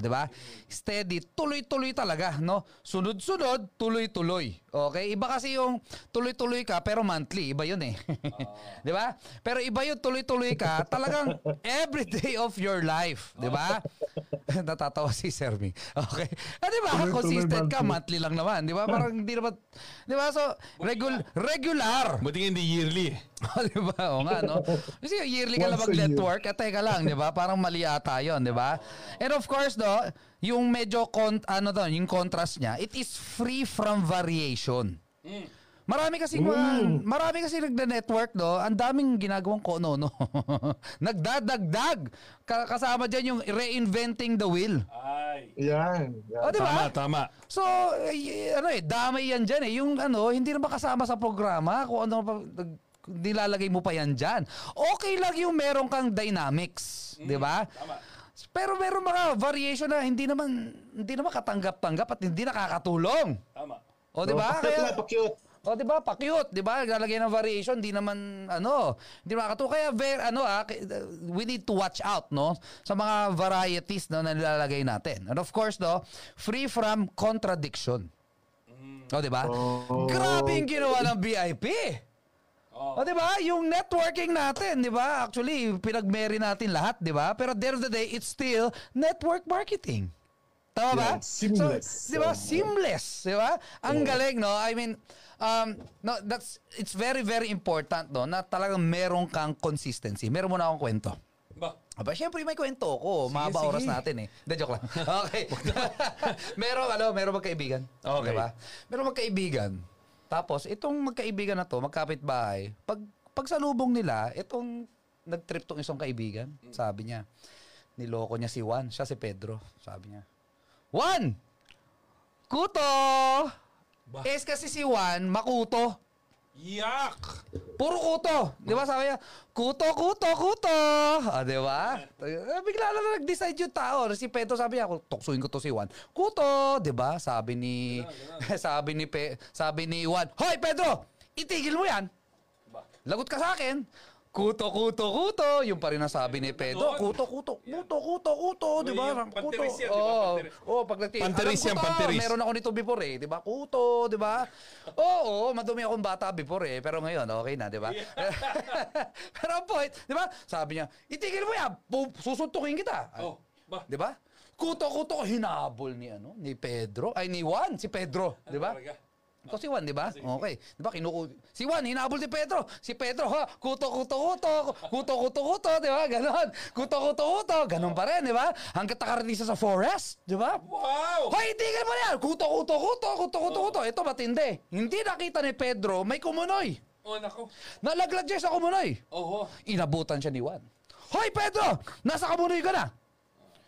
'Di ba? Steady, tuloy-tuloy talaga, no? Sunod-sunod, tuloy-tuloy. Okay? Iba kasi yung tuloy-tuloy ka pero monthly, iba 'yun eh. 'Di ba? Pero iba yung tuloy-tuloy ka talagang every day of your life, 'di ba? Natatawa si Sir Ming. Okay. Ah, di ba? Consistent ka, monthly. monthly lang naman. Di ba? Parang hindi naman, di ba? So, regul- regular. Buti hindi yearly. Oh, di ba? O nga, no? Kasi yearly ka lang mag-network, at teka lang, di ba? Parang mali ata yun, di ba? And of course, no, yung medyo, con- ano to, yung contrast niya, it is free from variation. Marami kasi mga, marami kasi nagda-network do, ang daming ginagawang kono no. Nagdadagdag. Ka- kasama diyan yung reinventing the wheel. Ay. Yan. yan. O di ba? Tama, tama. So, eh, ano eh, damay yan dyan eh. Yung ano, hindi naman kasama sa programa kung ano pa, nag- nilalagay mo pa yan dyan. Okay lang yung meron kang dynamics. Di ba? Tama. Pero meron mga variation na hindi naman hindi naman katanggap-tanggap at hindi nakakatulong. Tama. O di ba? Cute Kaya pa-cute. o di ba? Pa-cute, di ba? Lalagay ng variation, hindi naman ano, hindi makakatulong. Kaya ver, ano ah, we need to watch out no sa mga varieties no na nilalagay natin. And of course, no, free from contradiction. O di ba? Oh. Grabe yung ginawa ng VIP. Oh. O di ba? Yung networking natin, di ba? Actually, pinag-marry natin lahat, di ba? Pero at the end of the day, it's still network marketing. Tama ba? Yeah, seamless. So, di ba? Seamless, di ba? Ang galing, no? I mean, um, no, that's, it's very, very important, no? Na talagang meron kang consistency. Meron mo na akong kwento. Ba? Aba, syempre may kwento ko. Mahaba sige. oras natin eh. Hindi, joke lang. Okay. meron, ano, meron magkaibigan. Okay. Diba? Meron magkaibigan. Tapos, itong magkaibigan na to, magkapit bahay, pag, pag salubong nila, itong nag-trip tong isang kaibigan, sabi niya, niloko niya si Juan, siya si Pedro. Sabi niya, Juan! Kuto! Ba? Es kasi si Juan, makuto. Yak! Puro kuto. Di ba sabi niya, kuto, kuto, kuto. Ah, di ba? Eh, Bigla lang nag-decide yung tao. Si Pedro sabi niya, tuksuin ko to si Juan. Kuto, di ba? Sabi ni, sabi ni, Pe, sabi ni Juan, Hoy Pedro, itigil mo yan. Lagot ka sa akin. Kuto, kuto, kuto. Yung pa rin ang sabi ni Pedro. Kuto, kuto, kuto, kuto, kuto. Di ba? Yung panteris yan, di ba? Oo. Panteris. Nagti- Panteris ko yan, panteris. Meron ako nito before eh. Di ba? Kuto, di ba? Oo, madumi akong bata before eh. Pero ngayon, okay na, di ba? Pero ang point, di ba? Sabi niya, itigil mo yan. Susuntukin kita. Oh. Ba? Di ba? Kuto-kuto hinabol ni ano, ni Pedro, ay ni Juan, si Pedro, di ba? Ito si Juan, di ba? Okay. Di ba? Kinuku... Si Juan, hinabol si Pedro. Si Pedro, ha? Kuto, kuto, kuto. Kuto, kuto, kuto. Di ba? Ganon. Kuto, kuto, kuto. Ganon pa rin, di ba? Hanggat nakarating siya sa forest. Di ba? Wow! Hoy, tigil mo na yan! Kuto, kuto, kuto, kuto, kuto, kuto. Ito matindi. Hindi nakita ni Pedro, may kumunoy. Oh, nako. Nalaglag siya sa kumunoy. Oho. Inabutan siya ni Juan. Hoy, Pedro! Nasa kumunoy ka na!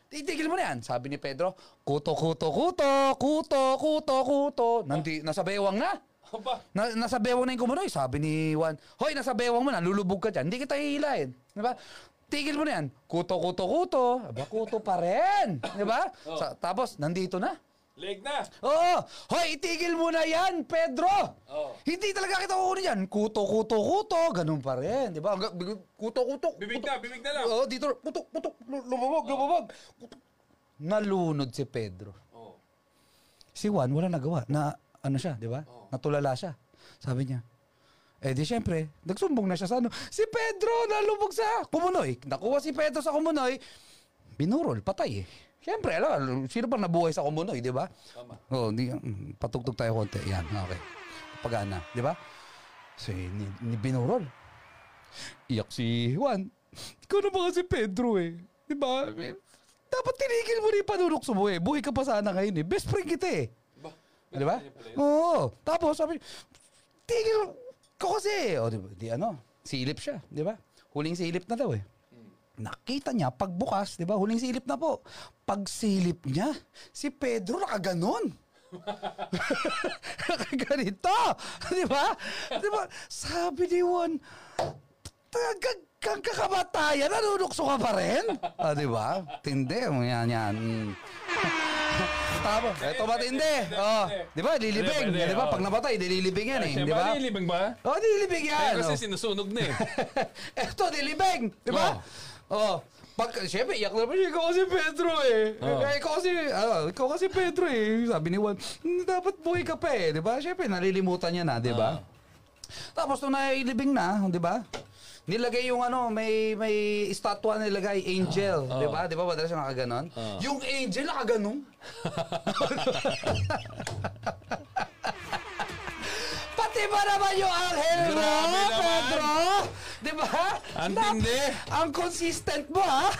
Titigil mo na yan. Sabi ni Pedro, kuto, kuto, kuto, kuto, kuto, kuto. Nandi, nasa bewang na. Aba. Na, nasa bewang na yung kumunoy. Sabi ni Juan, Hoy, nasa bewang mo na, lulubog ka dyan. Hindi kita hihilahin. Di ba? Tigil mo na yan. Kuto, kuto, kuto. Aba, kuto pa rin. Di ba? Oh. Sa- tapos, nandito na. Leg na. Oo! Hoy, itigil mo na yan, Pedro! Oo. Hindi talaga kita kukunin yan. Kuto, kuto, kuto. Ganun pa rin. Di ba? Big- Kuto, kuto. Bibig na, bibig na lang. Oo, dito. Kuto, kuto. lu- Lumabog, lumabog. Kuto. Nalunod si Pedro. Oh. Si Juan, wala nagawa. Na, ano siya, di ba? Oo. Natulala siya. Sabi niya, eh di syempre, nagsumbong na siya sa ano. Si Pedro, nalubog sa kumunoy. Nakuha si Pedro sa kumunoy. Binurol, patay eh. Siyempre, alam, sino bang nabuhay sa kumunoy, di ba? Tama. Oo, di, mm, patugtog tayo konti. Yan, okay. Pagana, di ba? So, ni, ni binurol. Iyak si Juan. Ikaw na ba kasi Pedro eh? Di ba? Dapat tinigil mo rin yung panunok mo eh. Buhay ka pa sana ngayon eh. Best friend kita eh. Ba? Di ba? Oo. Tapos sabi, tigil ko kasi. O, di, ba? di ano, silip siya. Di ba? Huling silip na daw eh. Nakita niya, pagbukas, di ba? Huling silip na po. Pagsilip niya, si Pedro nakaganon. Nakaganito. Di ba? Di ba? Sabi ni Juan, tagag kang kakamatayan, nanunukso ka pa rin? Ah, di ba? Tindi, yan, yan. Tapos, eto matindi. Oh, di ba? Lilibing. Di ba? oh. Pag napatay, dililibing yan eh. Di ba? ano yung libing ba? Oh, dililibing Eh, yan. kasi oh. sinusunog na eh. Eto, dilibing. Di ba? Oh. Pag, siyempre, iyak naman siya, ikaw kasi Pedro eh. Oh. Eh, ikaw kasi, ah, ikaw kasi Pedro eh. Sabi ni Juan, "Hmm, dapat buhay ka pa eh. Di ba? Siyempre, nalilimutan niya na, di ba? Tapos nung nailibing na, di ba? Nilagay yung ano, may may estatwa nilagay, angel. Ah, Di ba? Di ba madalas yung nakaganon? Yung angel nakaganon. Pati ba naman yung anghel mo, naman. Pedro? Di ba? Ang Nap- tindi. Ang consistent mo, ha?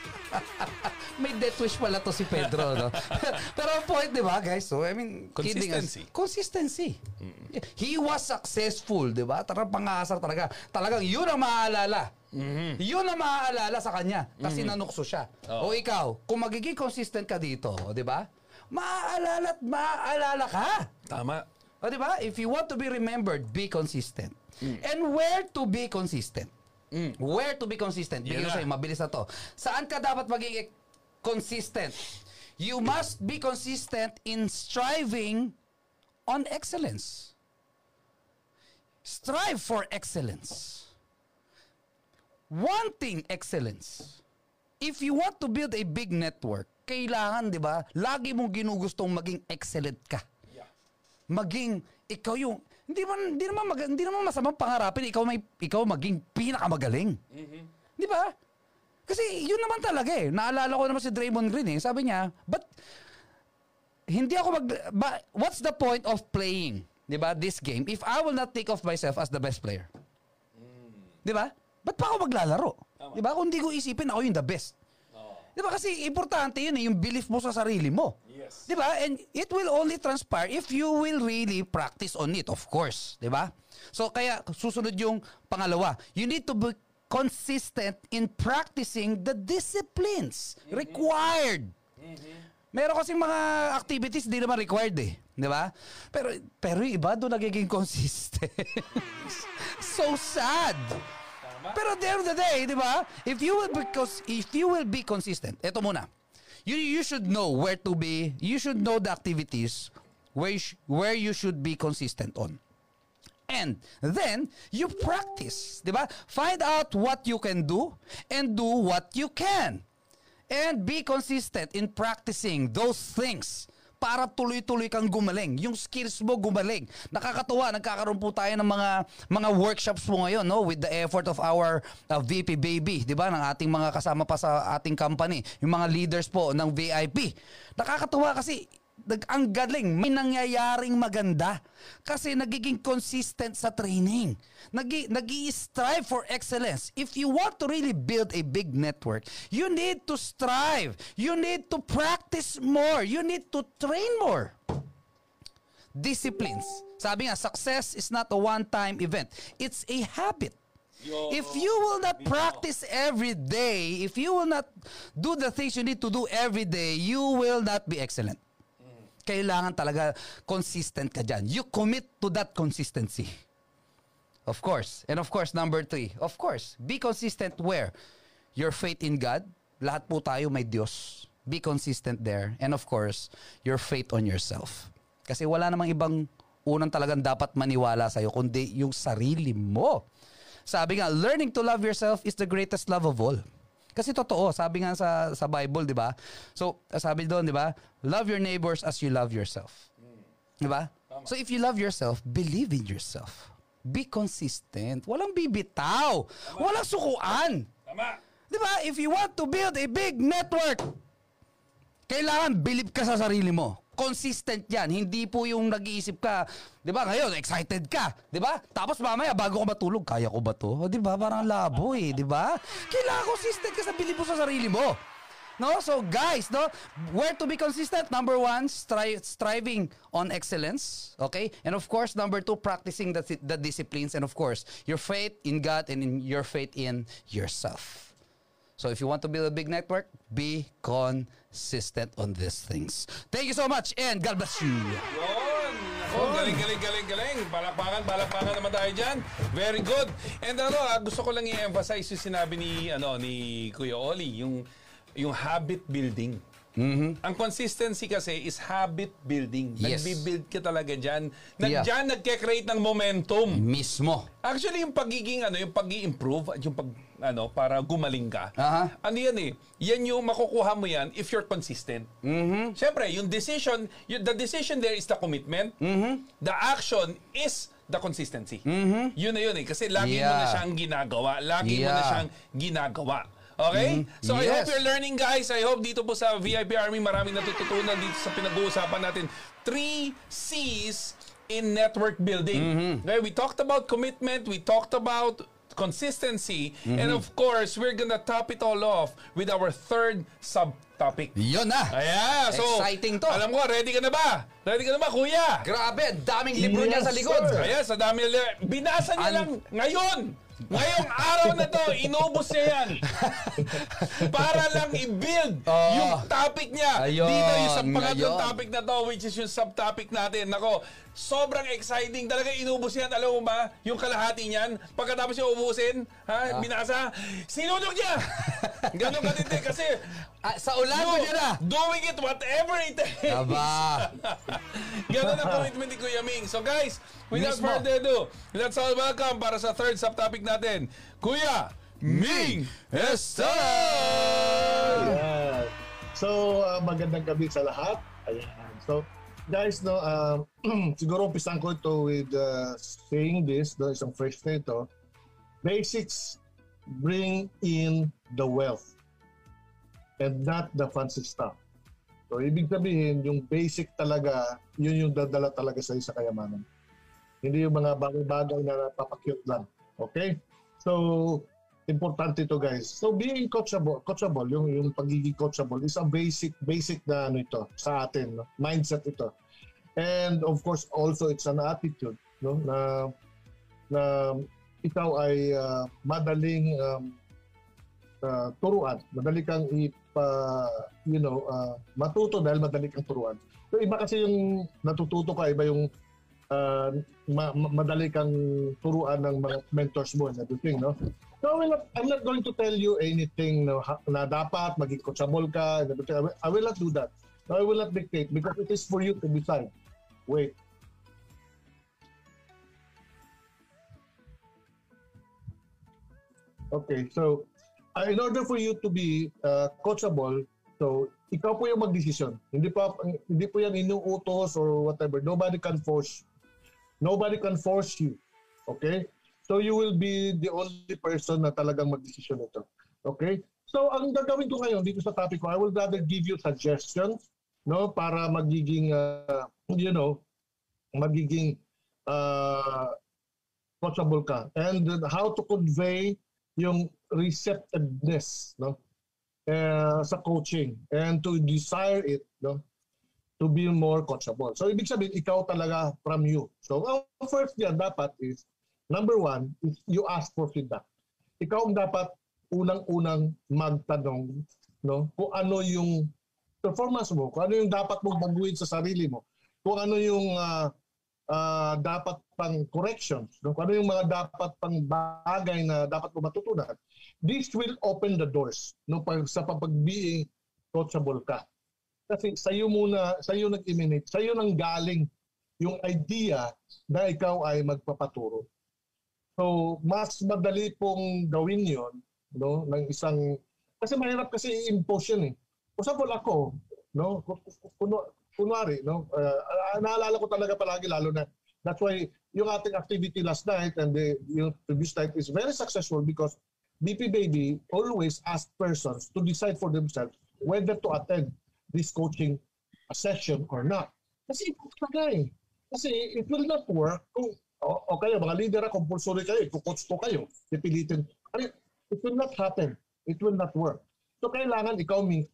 May death wish pala to si Pedro, no? Pero ang point, di ba, guys? So, I mean, kidding Consistency. us- Consistency. He was successful, di ba? Talagang pangasar talaga. Talagang yun ang maaalala. Yun ang maaalala sa kanya kasi nanukso siya. O ikaw, kung magiging consistent ka dito, di ba? Maaalala at maaalala ka. Tama. O, di ba? If you want to be remembered, be consistent. And where to be consistent? Where to be consistent? Yan Bigyan ko na. sa'yo, mabilis na to. Saan ka dapat maging consistent? You must be consistent in striving on excellence. Strive for excellence. Wanting excellence. If you want to build a big network, kailangan, di ba, lagi mong ginugustong maging excellent ka maging ikaw yung hindi man hindi naman mag, hindi naman masamang pangarapin ikaw may ikaw maging pinakamagaling. Di ba? Kasi yun naman talaga eh. Naalala ko naman si Draymond Green eh. Sabi niya, but hindi ako mag ba, what's the point of playing, 'di ba, this game if I will not take off myself as the best player? 'Di ba? Ba't pa ako maglalaro? 'Di ba? Kung hindi ko isipin ako yung the best. Di ba? Kasi importante yun eh, yung belief mo sa sarili mo. Yes. Di ba? And it will only transpire if you will really practice on it, of course. Di ba? So, kaya susunod yung pangalawa. You need to be consistent in practicing the disciplines required. Meron kasing mga activities di naman required eh. Di ba? Pero, pero iba doon nagiging consistent. so sad. Pero at the end of the day, di ba? If you will be cons- if you will be consistent, eto muna. You you should know where to be. You should know the activities where you sh- where you should be consistent on. And then you practice, di ba? Find out what you can do and do what you can. And be consistent in practicing those things para tuloy-tuloy kang gumaling. Yung skills mo gumaling. Nakakatuwa, nagkakaroon po tayo ng mga mga workshops po ngayon, no, with the effort of our uh, VP baby, 'di ba, ng ating mga kasama pa sa ating company, yung mga leaders po ng VIP. Nakakatuwa kasi ang galing, may nangyayaring maganda kasi nagiging consistent sa training. Nagi nagi-strive for excellence. If you want to really build a big network, you need to strive. You need to practice more. You need to train more. Disciplines. Sabi nga, success is not a one-time event. It's a habit. If you will not practice every day, if you will not do the things you need to do every day, you will not be excellent kailangan talaga consistent ka dyan. You commit to that consistency. Of course. And of course, number three, of course, be consistent where? Your faith in God. Lahat po tayo may Diyos. Be consistent there. And of course, your faith on yourself. Kasi wala namang ibang unang talagang dapat maniwala sa'yo, kundi yung sarili mo. Sabi nga, learning to love yourself is the greatest love of all. Kasi totoo, sabi nga sa sa Bible, 'di ba? So, sabi doon, 'di ba? Love your neighbors as you love yourself. 'Di ba? So if you love yourself, believe in yourself. Be consistent. Walang bibitaw. Walang sukuan. Tama. 'Di ba? If you want to build a big network, kailangan believe ka sa sarili mo. Consistent yan. Hindi po yung nag-iisip ka, di ba, ngayon, excited ka, di ba? Tapos mamaya, bago ka matulog, kaya ko ba to? Di ba, parang labo eh, di ba? Kailangan consistent ka sa believe mo sa sarili mo. No? So, guys, no? Where to be consistent? Number one, stri- striving on excellence. Okay? And of course, number two, practicing the, the disciplines. And of course, your faith in God and in your faith in yourself. So if you want to build a big network, be consistent on these things. Thank you so much and God bless you. Yun! Oh, galing, galing, galing, galing. Palakpakan, palakpakan naman tayo dyan. Very good. And ano, ah, gusto ko lang i-emphasize yung sinabi ni, ano, ni Kuya Oli, yung, yung habit building. Ang consistency kasi is habit building. Yes. Nagbi-build ka talaga dyan. Nag, Yeah. Dyan nagke-create ng momentum. Mismo. Actually, yung pagiging ano, yung pag improve at yung pag ano para gumaling ka. Aha. Ano yan eh? Yan yung makukuha mo yan if you're consistent. Mm-hmm. Siyempre, yung decision, yung, the decision there is the commitment. Mm-hmm. The action is the consistency. Mm-hmm. Yun na yun eh. Kasi lagi mo na Yeah. siyang ginagawa. Lagi mo na Yeah. siyang ginagawa. Okay? So I Yes. hope you're learning guys. I hope dito po sa VIP Army maraming natututunan dito sa pinag-uusapan natin. Three C's in network building. Okay, we talked about commitment, we talked about consistency, and of course, we're gonna top it all off with our third subtopic. Yun na. Ayan, so Exciting to. Alam ko, ready ka na ba? Ready ka na ba, kuya? Grabe, daming libro niya Yes, sa likod. sir. Ayan, sa dami nila. Binasa niya An- lang ngayon. Ngayong araw na to, inubos niya yan. Para lang i-build Oo. yung topic niya. Ayun, Dito yung sa pangatlong topic na to, which is yung subtopic natin. Nako, sobrang exciting. Talaga inubos yan. Alam mo ba, yung kalahati niyan, pagkatapos yung ubusin, ha, Ah. binasa, sinunog niya. Ganon katindi kasi Ah, sa ulan mo niya na. doing it whatever it takes. Aba. Ganun ang commitment ni Kuya Ming. So guys, without Mismo. further ado, let's all welcome para sa third subtopic natin, Kuya Ming Estrada! Ayan. So, uh, magandang gabi sa lahat. Ayan. So, guys, no, um, siguro umpisan ko ito with uh, saying this, no, isang phrase na ito. Basics bring in the wealth and not the fancy stuff. So, ibig sabihin, yung basic talaga, yun yung dadala talaga sa sa kayamanan. Hindi yung mga bagay-bagay na napapakyut lang. Okay? So, importante ito guys. So being coachable, coachable, yung yung pagiging coachable is a basic basic na ano ito sa atin, no? mindset ito. And of course also it's an attitude, no? Na na ikaw ay uh, madaling um, uh, turuan, madali kang ipa, you know, uh, matuto dahil madali kang turuan. So iba kasi yung natututo ka, iba yung uh, ma- ma- madali kang turuan ng mga mentors mo and everything, no? So I will not, I'm not going to tell you anything no, ha- na dapat maging coachable ka. and everything. I will, I will not do that. No, I will not dictate because it is for you to decide. Wait. Okay, so uh, in order for you to be uh, coachable, so ikaw po yung magdesisyon. Hindi pa hindi po yan inuutos or whatever. Nobody can force. Nobody can force you. Okay? So you will be the only person na talagang magdesisyon nito. Okay? So ang gagawin ko ngayon dito sa topic ko, I will rather give you suggestions no para magiging uh, you know magiging uh, coachable ka and how to convey yung receptiveness no uh, sa coaching and to desire it no to be more coachable. So ibig sabihin ikaw talaga from you. So ang first niya dapat is number one is you ask for feedback. Ikaw ang dapat unang-unang magtanong no kung ano yung performance mo, kung ano yung dapat mong baguhin sa sarili mo, kung ano yung ah, ah, dapat pang corrections, no? kung ano yung mga dapat pang bagay na dapat mo matutunan. This will open the doors no pag sa pag-being coachable ka. Kasi sa iyo muna, sa iyo nag-emanate, sa iyo nang galing yung idea na ikaw ay magpapaturo. So, mas madali pong gawin 'yon, no, ng isang kasi mahirap kasi i-impose yun eh. For example, ako, no, ku- ku- kuno, kunwari, no, uh, naalala ko talaga palagi lalo na that's why yung ating activity last night and the yung previous night is very successful because BP Baby always ask persons to decide for themselves whether to attend this coaching session or not. Kasi ito talaga eh. Kasi it will not work kung o, o mga leader, compulsory kayo, kukoach ko kayo, pipilitin. It will not happen. It will not work. So kailangan ikaw mi-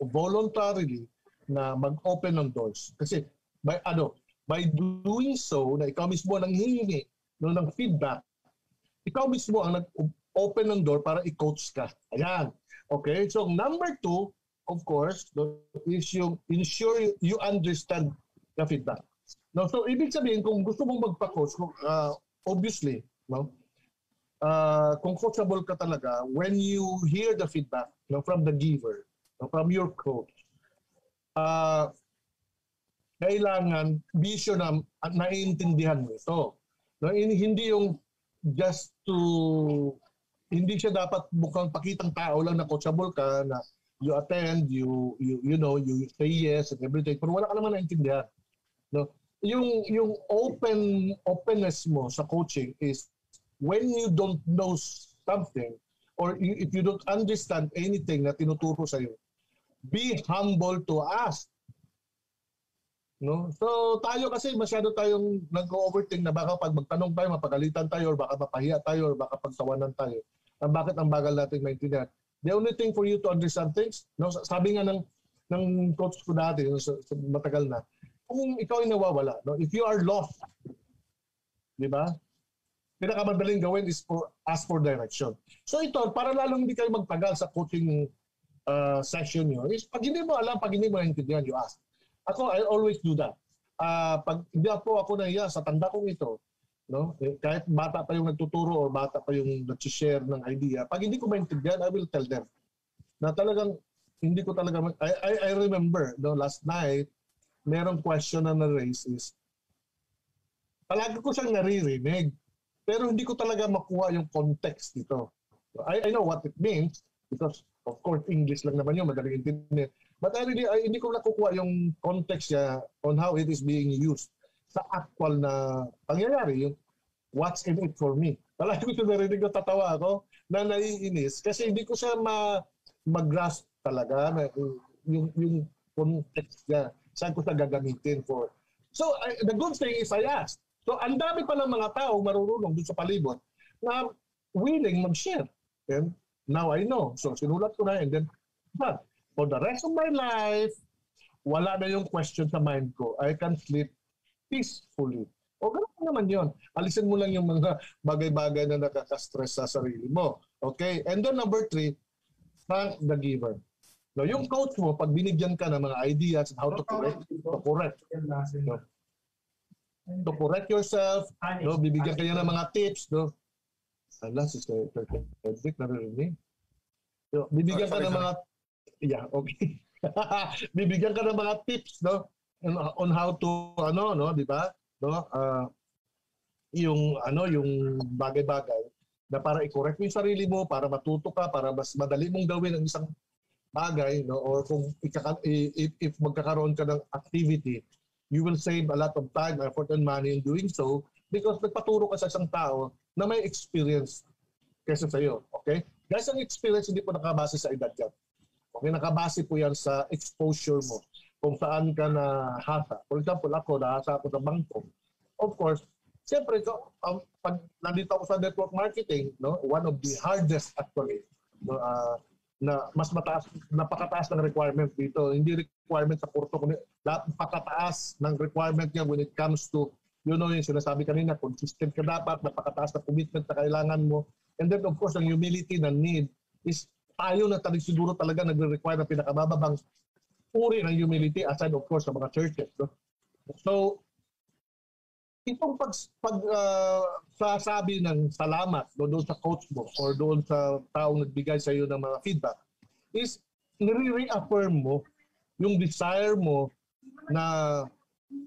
voluntarily na mag-open ng doors. Kasi by ano, by doing so na ikaw mismo nang hihingi no, ng feedback, ikaw mismo ang nag-open ng door para i-coach ka. Ayan. Okay? So number two, of course, no, is yung ensure you, you understand the feedback. No, so ibig sabihin kung gusto mong magpa-coach, uh, obviously, no, uh, kung coachable ka talaga when you hear the feedback no, from the giver, from your coach, uh, kailangan vision na at naiintindihan mo ito. No, hindi yung just to hindi siya dapat mukhang pakitang tao lang na coachable ka na you attend, you you you know, you say yes and everything pero wala ka naman naintindihan. No? Yung yung open openness mo sa coaching is when you don't know something or you, if you don't understand anything na tinuturo sa iyo, be humble to ask. No? So tayo kasi masyado tayong nag-overthink na baka pag magtanong tayo, mapagalitan tayo or baka mapahiya tayo or baka pagtawanan tayo. Ang bakit ang bagal natin maintindihan. The only thing for you to understand things, no, sabi nga ng ng coach ko dati, no, so, so matagal na, kung ikaw ay nawawala, no, if you are lost, di ba? Pinakamadaling gawin is for ask for direction. So ito, para lalong hindi kayo magtagal sa coaching uh, session nyo, is pag hindi mo alam, pag hindi mo naintindihan, you ask. Ako, I always do that. Uh, pag hindi po ako nahiya sa tanda kong ito, no? Eh, kahit bata pa yung nagtuturo o bata pa yung nag-share ng idea, pag hindi ko maintindihan, I will tell them na talagang hindi ko talaga I, I, I remember no last night merong question na na-raise is palagi ko siyang naririnig pero hindi ko talaga makuha yung context nito. I, I know what it means because of course English lang naman yun, madaling intindihan. But I really, I, hindi ko nakukuha yung context niya on how it is being used sa actual na pangyayari, yung what's in it for me. Palagi ko narinig ko, tatawa ako na naiinis kasi hindi ko siya ma, mag-grasp talaga na, yung, yung context niya. Saan ko siya gagamitin for. So, I, the good thing is I asked. So, ang dami palang mga tao marurunong dun sa palibot na willing mag-share. And now I know. So, sinulat ko na and then, but for the rest of my life, wala na yung question sa mind ko. I can sleep peacefully. O ganun naman yon. Alisin mo lang yung mga bagay-bagay na nakaka-stress sa sarili mo. Okay? And then number three, thank the giver. No, yung coach mo, pag binigyan ka ng mga ideas how to correct, to correct. No? To correct yourself, no, bibigyan kayo ng mga tips, no? Ala, si Sir Frederick, naririnig. So, bibigyan ka ng mga yeah, okay. bibigyan ka ng mga tips, no? On, how to ano, no, di ba? No? Uh, yung ano, yung bagay-bagay na para i-correct mo yung sarili mo, para matuto ka, para mas madali mong gawin ang isang bagay, no? or kung ikaka- if, if magkakaroon ka ng activity, you will save a lot of time, effort, and money in doing so because nagpaturo ka sa isang tao na may experience kaysa sa iyo. Okay? Guys, ang experience hindi po nakabase sa edad yan. Okay, nakabase po yan sa exposure mo. Kung saan ka na hasa. For example, ako, nahasa ako sa bangko. Of course, siyempre, um, pag nandito ako sa network marketing, no, one of the hardest actually, no, uh, na mas mataas, napakataas ng requirement dito. Hindi requirement sa kurso, kundi napakataas ng requirement niya when it comes to, you know, yung sinasabi kanina, consistent ka dapat, napakataas na commitment na kailangan mo. And then, of course, ang humility na need is tayo na talagang siguro talaga nagre-require ng pinakamababang uri ng humility aside, of course, sa mga churches. No? So, itong pag, pag uh, sasabi ng salamat no, doon sa coach mo or doon sa taong nagbigay sa iyo ng mga feedback is nire-reaffirm mo yung desire mo na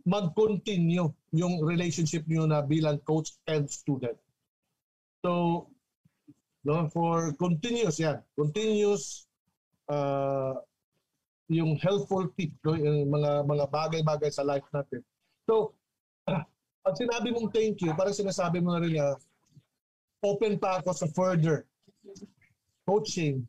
mag-continue yung relationship niyo na bilang coach and student. So, no, for continuous yan, continuous uh, yung helpful tip, yung mga mga bagay-bagay sa life natin. So, pag sinabi mong thank you, parang sinasabi mo na rin na open pa ako sa further coaching.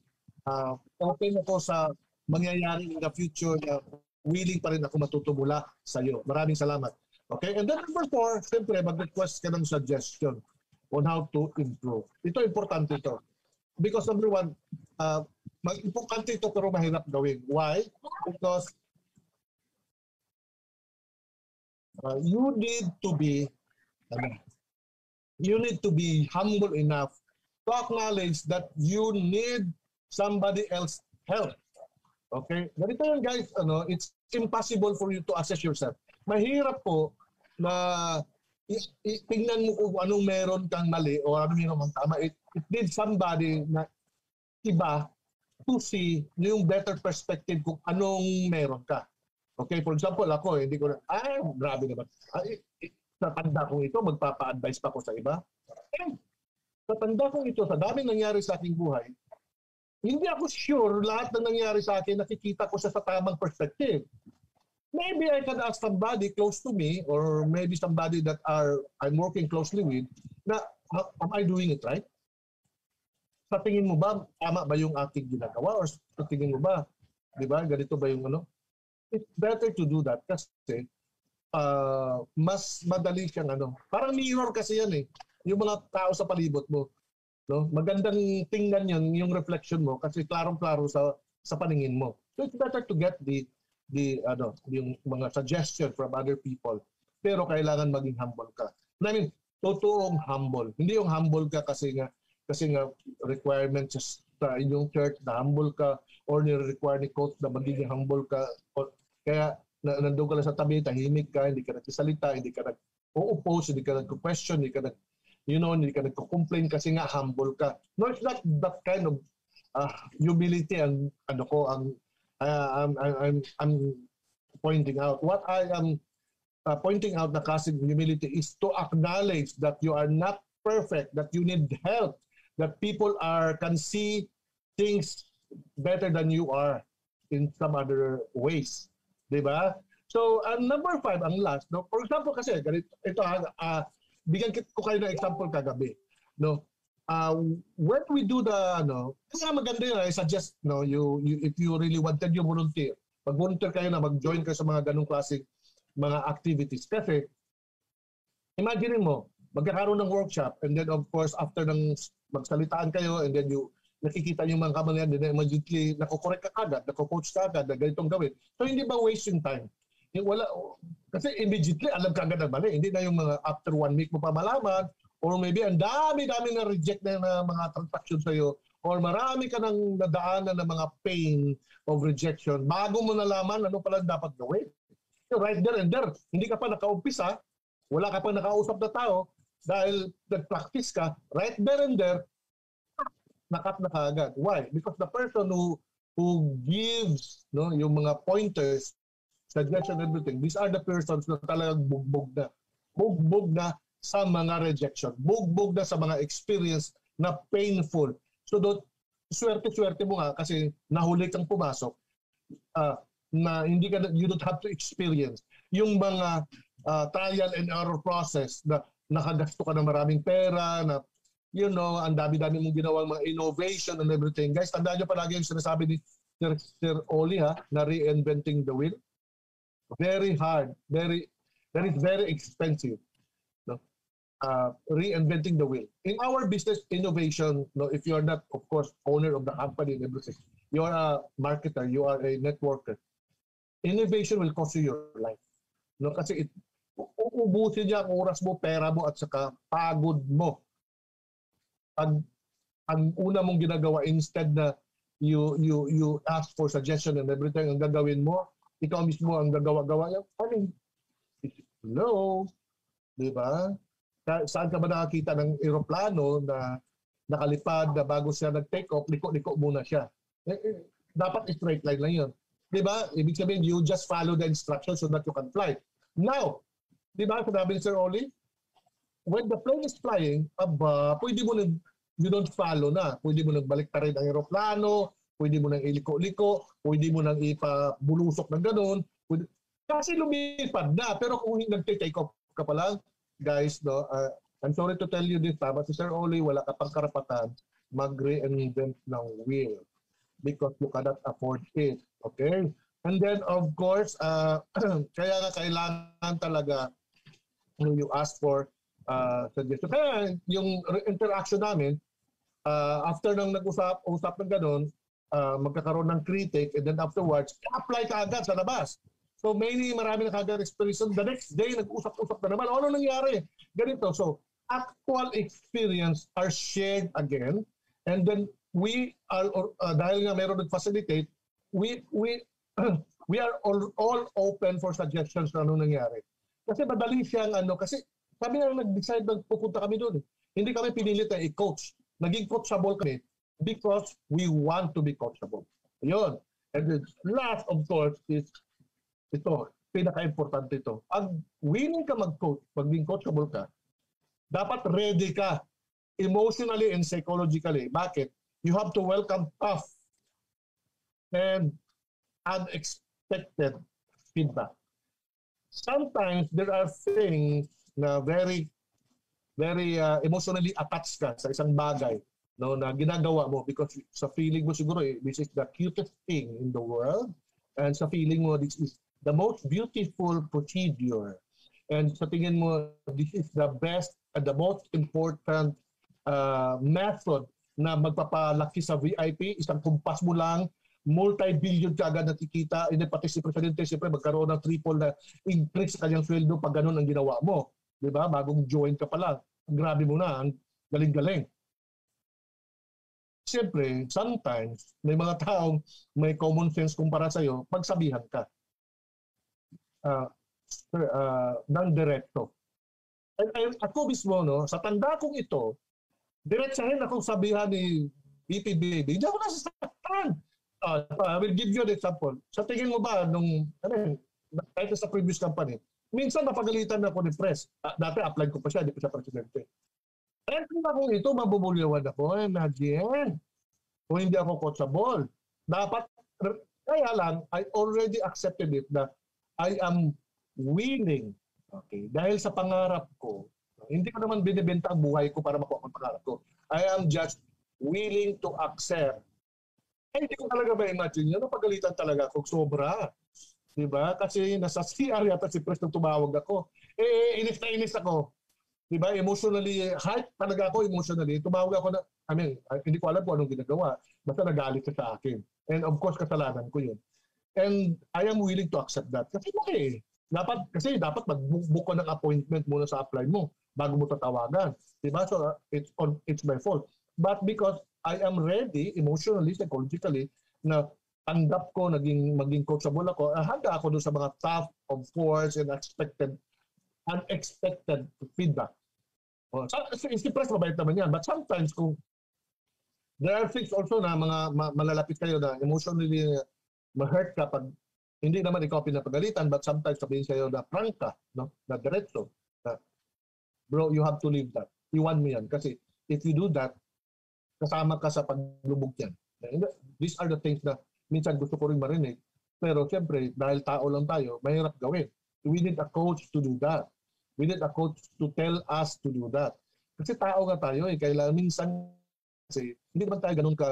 Uh, open ako sa mangyayari in the future na willing pa rin ako matuto mula sa iyo. Maraming salamat. Okay? And then number four, siyempre, mag-request ka ng suggestion on how to improve. Ito, importante ito. Because number one, uh, importante ito pero mahirap gawin. Why? Because uh, you need to be ano, you need to be humble enough to acknowledge that you need somebody else help. Okay? Ganito yun guys, ano, it's impossible for you to assess yourself. Mahirap po na i- tingnan mo kung anong meron kang mali o ano meron kang tama. It, it needs somebody na iba to see yung better perspective kung anong meron ka. Okay, for example, ako, hindi ko na, ay, grabe naman. Ay, sa tanda kong ito, magpapa-advise pa ko sa iba. Eh, sa tanda kong ito, sa daming nangyari sa aking buhay, hindi ako sure lahat ng nangyari sa akin, nakikita ko siya sa tamang perspective. Maybe I can ask somebody close to me or maybe somebody that are I'm working closely with na am I doing it right? Sa tingin mo ba, tama ba yung aking ginagawa? Or sa tingin mo ba, di ba, ganito ba yung ano? It's better to do that kasi uh, mas madali siyang ano. Parang mirror kasi yan eh. Yung mga tao sa palibot mo. No? Magandang tingnan yan, yung reflection mo kasi klarong-klaro sa sa paningin mo. So it's better to get the the ano, yung mga suggestion from other people. Pero kailangan maging humble ka. I mean, totoong humble. Hindi yung humble ka kasi nga kasi nga requirements sa inyong church na humble ka or ni-require ni coach na magiging humble ka. Kaya na, nandun ka lang sa tabi, tahimik ka, hindi ka nagsasalita, hindi ka nag-oppose, hindi ka nag-question, hindi ka nag you know, hindi ka nagko-complain kasi nga humble ka. No, it's not that kind of uh, humility ang ano ko ang uh, I'm, I'm, I'm pointing out. What I am uh, pointing out na kasi humility is to acknowledge that you are not perfect, that you need help, that people are can see things better than you are in some other ways. Di ba? So, ang uh, number five, ang last, no? for example kasi, ganito, ito, uh, bigyan ko kayo ng example kagabi. No? Uh, when we do the, ano, kaya maganda yun, I suggest, no, you, you, if you really wanted you volunteer, mag-volunteer kayo na mag-join kayo sa mga ganong klaseng mga activities. Kasi, imagine mo, magkakaroon ng workshop and then of course after ng magsalitaan kayo and then you nakikita yung mga kamalian, then immediately nakokorek ka agad, nakocoach ka agad na ganitong gawin. So hindi ba wasting time? Yung wala, kasi immediately alam ka agad na mali. Hindi na yung mga after one week mo pa malaman or maybe ang dami-dami na reject na, na mga transaction sa'yo or marami ka nang nadaanan ng mga pain of rejection bago mo nalaman ano pala dapat gawin. Right there and there, hindi ka pa nakaumpisa, wala ka pa nakausap na tao dahil nag-practice ka, right there and there, nakat na kaagad. Why? Because the person who who gives no yung mga pointers, suggestion, everything, these are the persons na talagang bugbog na. Bugbog na sa mga rejection. Bugbog na sa mga experience na painful. So, do, swerte-swerte mo nga kasi nahuli kang pumasok uh, na hindi ka, you don't have to experience yung mga uh, trial and error process na nakagasto ka ng maraming pera, na you know, ang dami-dami mong ginawang mga innovation and everything. Guys, tandaan nyo palagi yung sinasabi ni Sir, Sir Oli ha, na reinventing the wheel. Very hard, very, that is very expensive. No? Uh, reinventing the wheel. In our business innovation, no, if you are not, of course, owner of the company and everything, you are a marketer, you are a networker, innovation will cost you your life. No, kasi it, uubusin niya ang oras mo, pera mo, at saka pagod mo. Ang ang una mong ginagawa instead na you you you ask for suggestion and everything ang gagawin mo ikaw mismo ang gagawa-gawa I mean hello di ba? Saan ka ba nakakita ng eroplano na nakalipad na bago siya nag-take off liko-liko muna siya? Eh, eh, dapat straight line lang yun. Di ba? Ibig sabihin you just follow the instructions so that you can fly. Now di ba sinabi ni Sir Oli when the plane is flying, aba, pwede mo nang, you don't follow na. Pwede mo nang balik rin ang aeroplano, pwede mo nang iliko-liko, pwede mo nang ipabulusok ng ganun. Pwede, kasi lumipad na. Pero kung nag-take off ka pa lang, guys, no, uh, I'm sorry to tell you this, tama si Sir Oli, wala ka pang karapatan mag-reinvent ng wheel because you cannot afford it. Okay? And then, of course, uh, kaya nga kailangan talaga you ask for uh, suggestion. Kaya yung interaction namin, uh, after nang nag-usap usap ng ganun, uh, magkakaroon ng critic and then afterwards, apply ka agad sa labas. So maybe marami na kagad experience. The next day, nag-usap-usap na naman. Ano nangyari? Ganito. So actual experience are shared again and then we are, or, uh, dahil nga meron nag-facilitate, we, we, we are all, all open for suggestions na ano nangyari. Kasi madali siyang ano, kasi kami na nag-decide na pupunta kami doon. Hindi kami pinilit na i-coach. Naging coachable kami because we want to be coachable. Yun. And the last, of course, is ito, pinaka-importante ito. Ang willing ka mag-coach, maging coachable ka, dapat ready ka emotionally and psychologically. Bakit? You have to welcome tough and unexpected feedback. Sometimes there are things na very very uh, emotionally attached ka sa isang bagay no na ginagawa mo because sa feeling mo siguro eh, this is the cutest thing in the world and sa feeling mo this is the most beautiful procedure. And sa tingin mo this is the best and the most important uh, method na magpapalaki sa VIP isang kumpas mo lang multi-billion ka agad nakikita and pati si Presidente siyempre magkaroon ng triple na increase sa kanyang sweldo pag ganun ang ginawa mo di ba bagong join ka pa lang grabe mo na ang galing-galing Siyempre, sometimes, may mga taong may common sense kumpara sa'yo, pagsabihan ka. Uh, uh, ng direkto. And, and ako mismo, no, sa tanda kong ito, diretsahin akong sabihan ni BP Baby, hindi ako nasasaktan. Uh, I will give you an example. Sa tingin mo ba, nung, ano kahit sa previous company, minsan napagalitan ako ni Press. Uh, dati apply ko pa siya, hindi pa siya presidente. Eh, kung ako ito, mabubulyawan ako. Eh, imagine. Kung hindi ako coachable. Dapat, kaya lang, I already accepted it that I am willing. Okay? Dahil sa pangarap ko, hindi ko naman binibenta ang buhay ko para makuha ang pangarap ko. I am just willing to accept. Eh, hindi ko talaga ma-imagine yun. Napagalitan talaga ako. Sobra. Diba? Kasi nasa CR yata si Preston tumawag ako. Eh, inis na inis ako. Diba? Emotionally, hype talaga ako emotionally. Tumawag ako na, I mean, hindi ko alam kung anong ginagawa. Basta nagalit siya sa akin. And of course, kasalanan ko yun. And I am willing to accept that. Kasi okay. Dapat, kasi dapat mag-book ko ng appointment muna sa apply mo bago mo tatawagan. Diba? So, uh, it's, on, it's my fault. But because I am ready emotionally, psychologically, na tanggap ko, naging, maging coachable ako, handa ako dun sa mga tough, of course, and expected unexpected feedback. Oh, so, si press mabait naman yan. But sometimes kung there are things also na mga ma- malalapit kayo na emotionally ma-hurt ka pag hindi naman ikaw pinapagalitan but sometimes sabihin sa'yo na prank ka, no? na diretso. Na, bro, you have to leave that. Iwan mo yan. Kasi if you do that, kasama ka sa paglubog yan. These are the things na minsan gusto ko rin marinig. Pero siyempre, dahil tao lang tayo, mahirap gawin. We need a coach to do that. We need a coach to tell us to do that. Kasi tao nga tayo eh. Kailangan minsan kasi hindi naman tayo ganun ka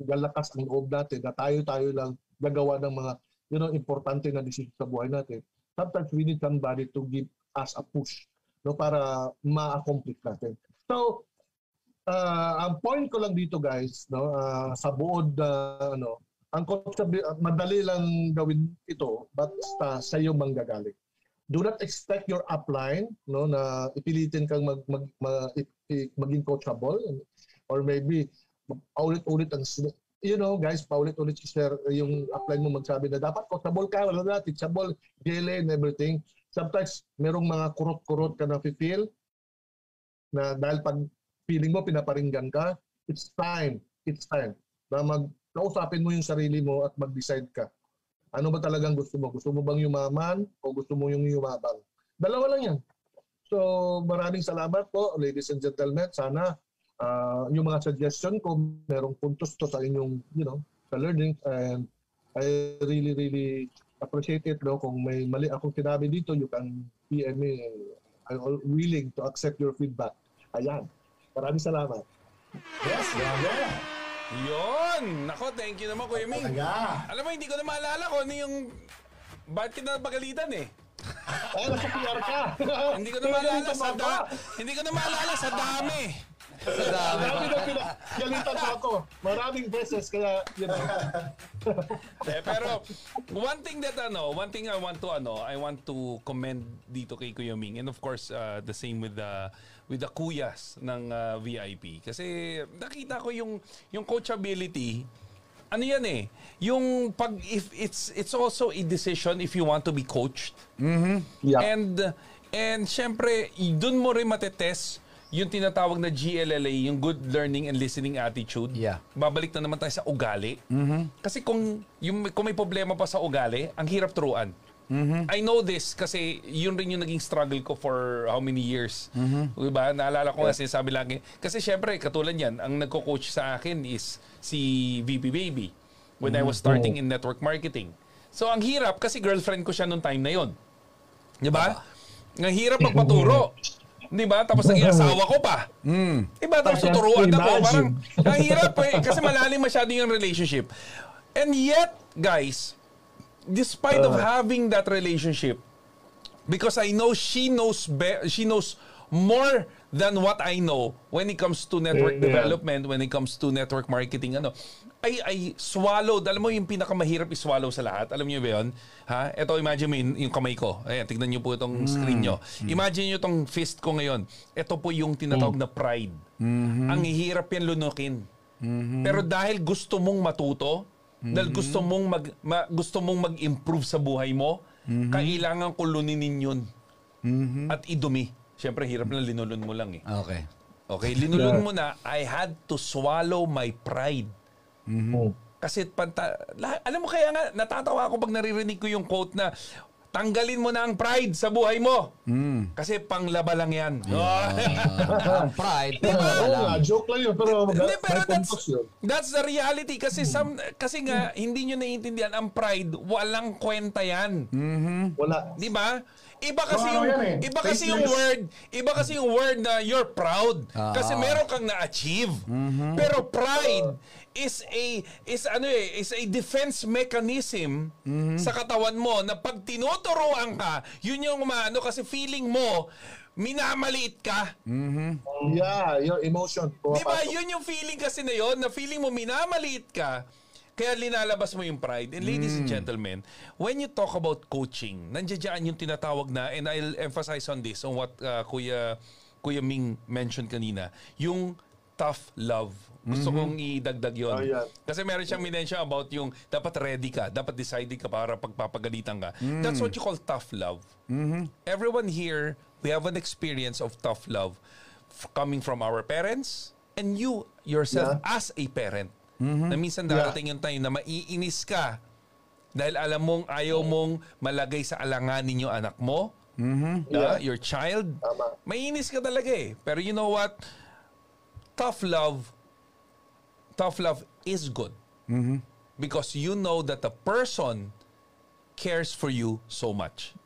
galakas ang loob natin na tayo-tayo lang gagawa ng mga you know, importante na decision sa buhay natin. Sometimes we need somebody to give us a push no para ma-accomplish natin. So, uh, ang point ko lang dito guys, no, uh, sa buod uh, ano, ang coach madali lang gawin ito basta sa iyo manggagaling. Do not expect your upline no na ipilitin kang mag, mag, mag maging coachable or maybe paulit-ulit ang you know guys paulit-ulit si sir yung upline mo magsabi na dapat coachable ka wala na teachable gele and everything. Sometimes merong mga kurot-kurot ka na feel na dahil pag feeling mo pinaparinggan ka it's time it's time na mag kausapin mo yung sarili mo at mag-decide ka ano ba talagang gusto mo? Gusto mo bang yumaman o gusto mo yung yumabang? Dalawa lang yan. So maraming salamat po, ladies and gentlemen. Sana uh, yung mga suggestion ko, merong puntos to sa inyong, you know, sa learning. And I really, really appreciate it. No? Kung may mali akong sinabi dito, you can PM me. I'm willing to accept your feedback. Ayan. Maraming salamat. Yes, grabe. Yon! Nako, thank you naman, Kuya Ming. Talaga. Alam mo, hindi ko na maalala kung ano yung... Bakit kita napagalitan eh? Ay, nasa PR ka. hindi ko na maalala sa da... Hindi ko na maalala sa dami. Sa dami. Marami na pinagalitan mo ako. Maraming beses, kaya, you know. eh, pero, one thing that, ano, one thing I want to, ano, I want to commend dito kay Kuya Ming. And of course, uh, the same with the, with the kuyas ng uh, VIP. Kasi, nakita ko yung, yung coachability, ano yan eh, yung pag if it's it's also a decision if you want to be coached. Mm-hmm. Yeah. And and syempre, doon mo rin matetest yung tinatawag na GLLA, yung good learning and listening attitude. Yeah. Babalik na naman tayo sa ugali. Kasi kung, yung, kung may problema pa sa ugali, ang hirap turuan. I know this kasi yun rin yung naging struggle ko for how many years. Diba? Naalala ko nga sinasabi lagi. Kasi syempre, katulad yan, ang nagko-coach sa akin is si VP Baby when I was starting in network marketing. So ang hirap kasi girlfriend ko siya nung time na yon. Di ba? Ang hirap magpaturo. Di ba? Tapos naging asawa ko pa. Diba? Tapos tuturuan ako. Parang, ang hirap eh. Kasi malalim masyado yung relationship. And yet, guys, despite of having that relationship, because I know she knows be- she knows more than what I know when it comes to network Yeah. development, when it comes to network marketing, ano, I, I swallowed, alam mo yung pinakamahirap i-swallow sa lahat, alam niyo ba yun? Ha? Ito, imagine mo yung, yung kamay ko. Ayan, tignan niyo po itong screen niyo. Imagine niyo itong fist ko ngayon. Ito po yung tinatawag na pride. Ang hirap yan lunukin. Pero dahil gusto mong matuto, dahil gusto mong mag ma- gusto mong mag-improve sa buhay mo, kailangan kuluninin yun. At idumi. Siyempre, hirap na linulun mo lang eh. Okay. Okay, linulun mo na, I had to swallow my pride. Kasi panta, la- alam mo kaya nga, natatawa ako pag naririnig ko yung quote na, tanggalin mo na ang pride sa buhay mo. Kasi panglaba lang yan. Ang pride, Diba? pero Oo nga, joke lang yun, pero Hindi, pero that's, that's the reality. Kasi, some, kasi nga, hindi nyo naiintindihan, ang pride, walang kwenta yan. Wala. Di ba? Iba kasi Ano yung yan eh? iba kasi yung word, iba kasi yung word na you're proud Ah. kasi meron kang na-achieve. Pero pride is a is ano eh, is a defense mechanism sa katawan mo na pag tinuturuan ka, yun yung maano kasi feeling mo minamaliit ka. Yeah, your emotion. Di ba? Yun yung feeling kasi na yun, na feeling mo minamaliit ka, kaya linalabas mo yung pride. And ladies and gentlemen, when you talk about coaching, nandiyan yung tinatawag na, and I'll emphasize on this, on what uh, Kuya, Kuya Ming mentioned kanina, yung tough love. Gusto kong idagdag yun. Oh, yan. Kasi meron siyang minention about yung dapat ready ka, dapat decided ka para pagpapagalitan ka. That's what you call tough love. Everyone here, we have an experience of tough love coming from our parents and you yourself as a parent. Na minsan darating yung time na maiinis ka dahil alam mong ayaw mong malagay sa alanganin yung anak mo, uh, your child. Tama. Maiinis ka talaga eh. Pero you know what? Tough love, tough love is good. Because you know that the person cares for you so much.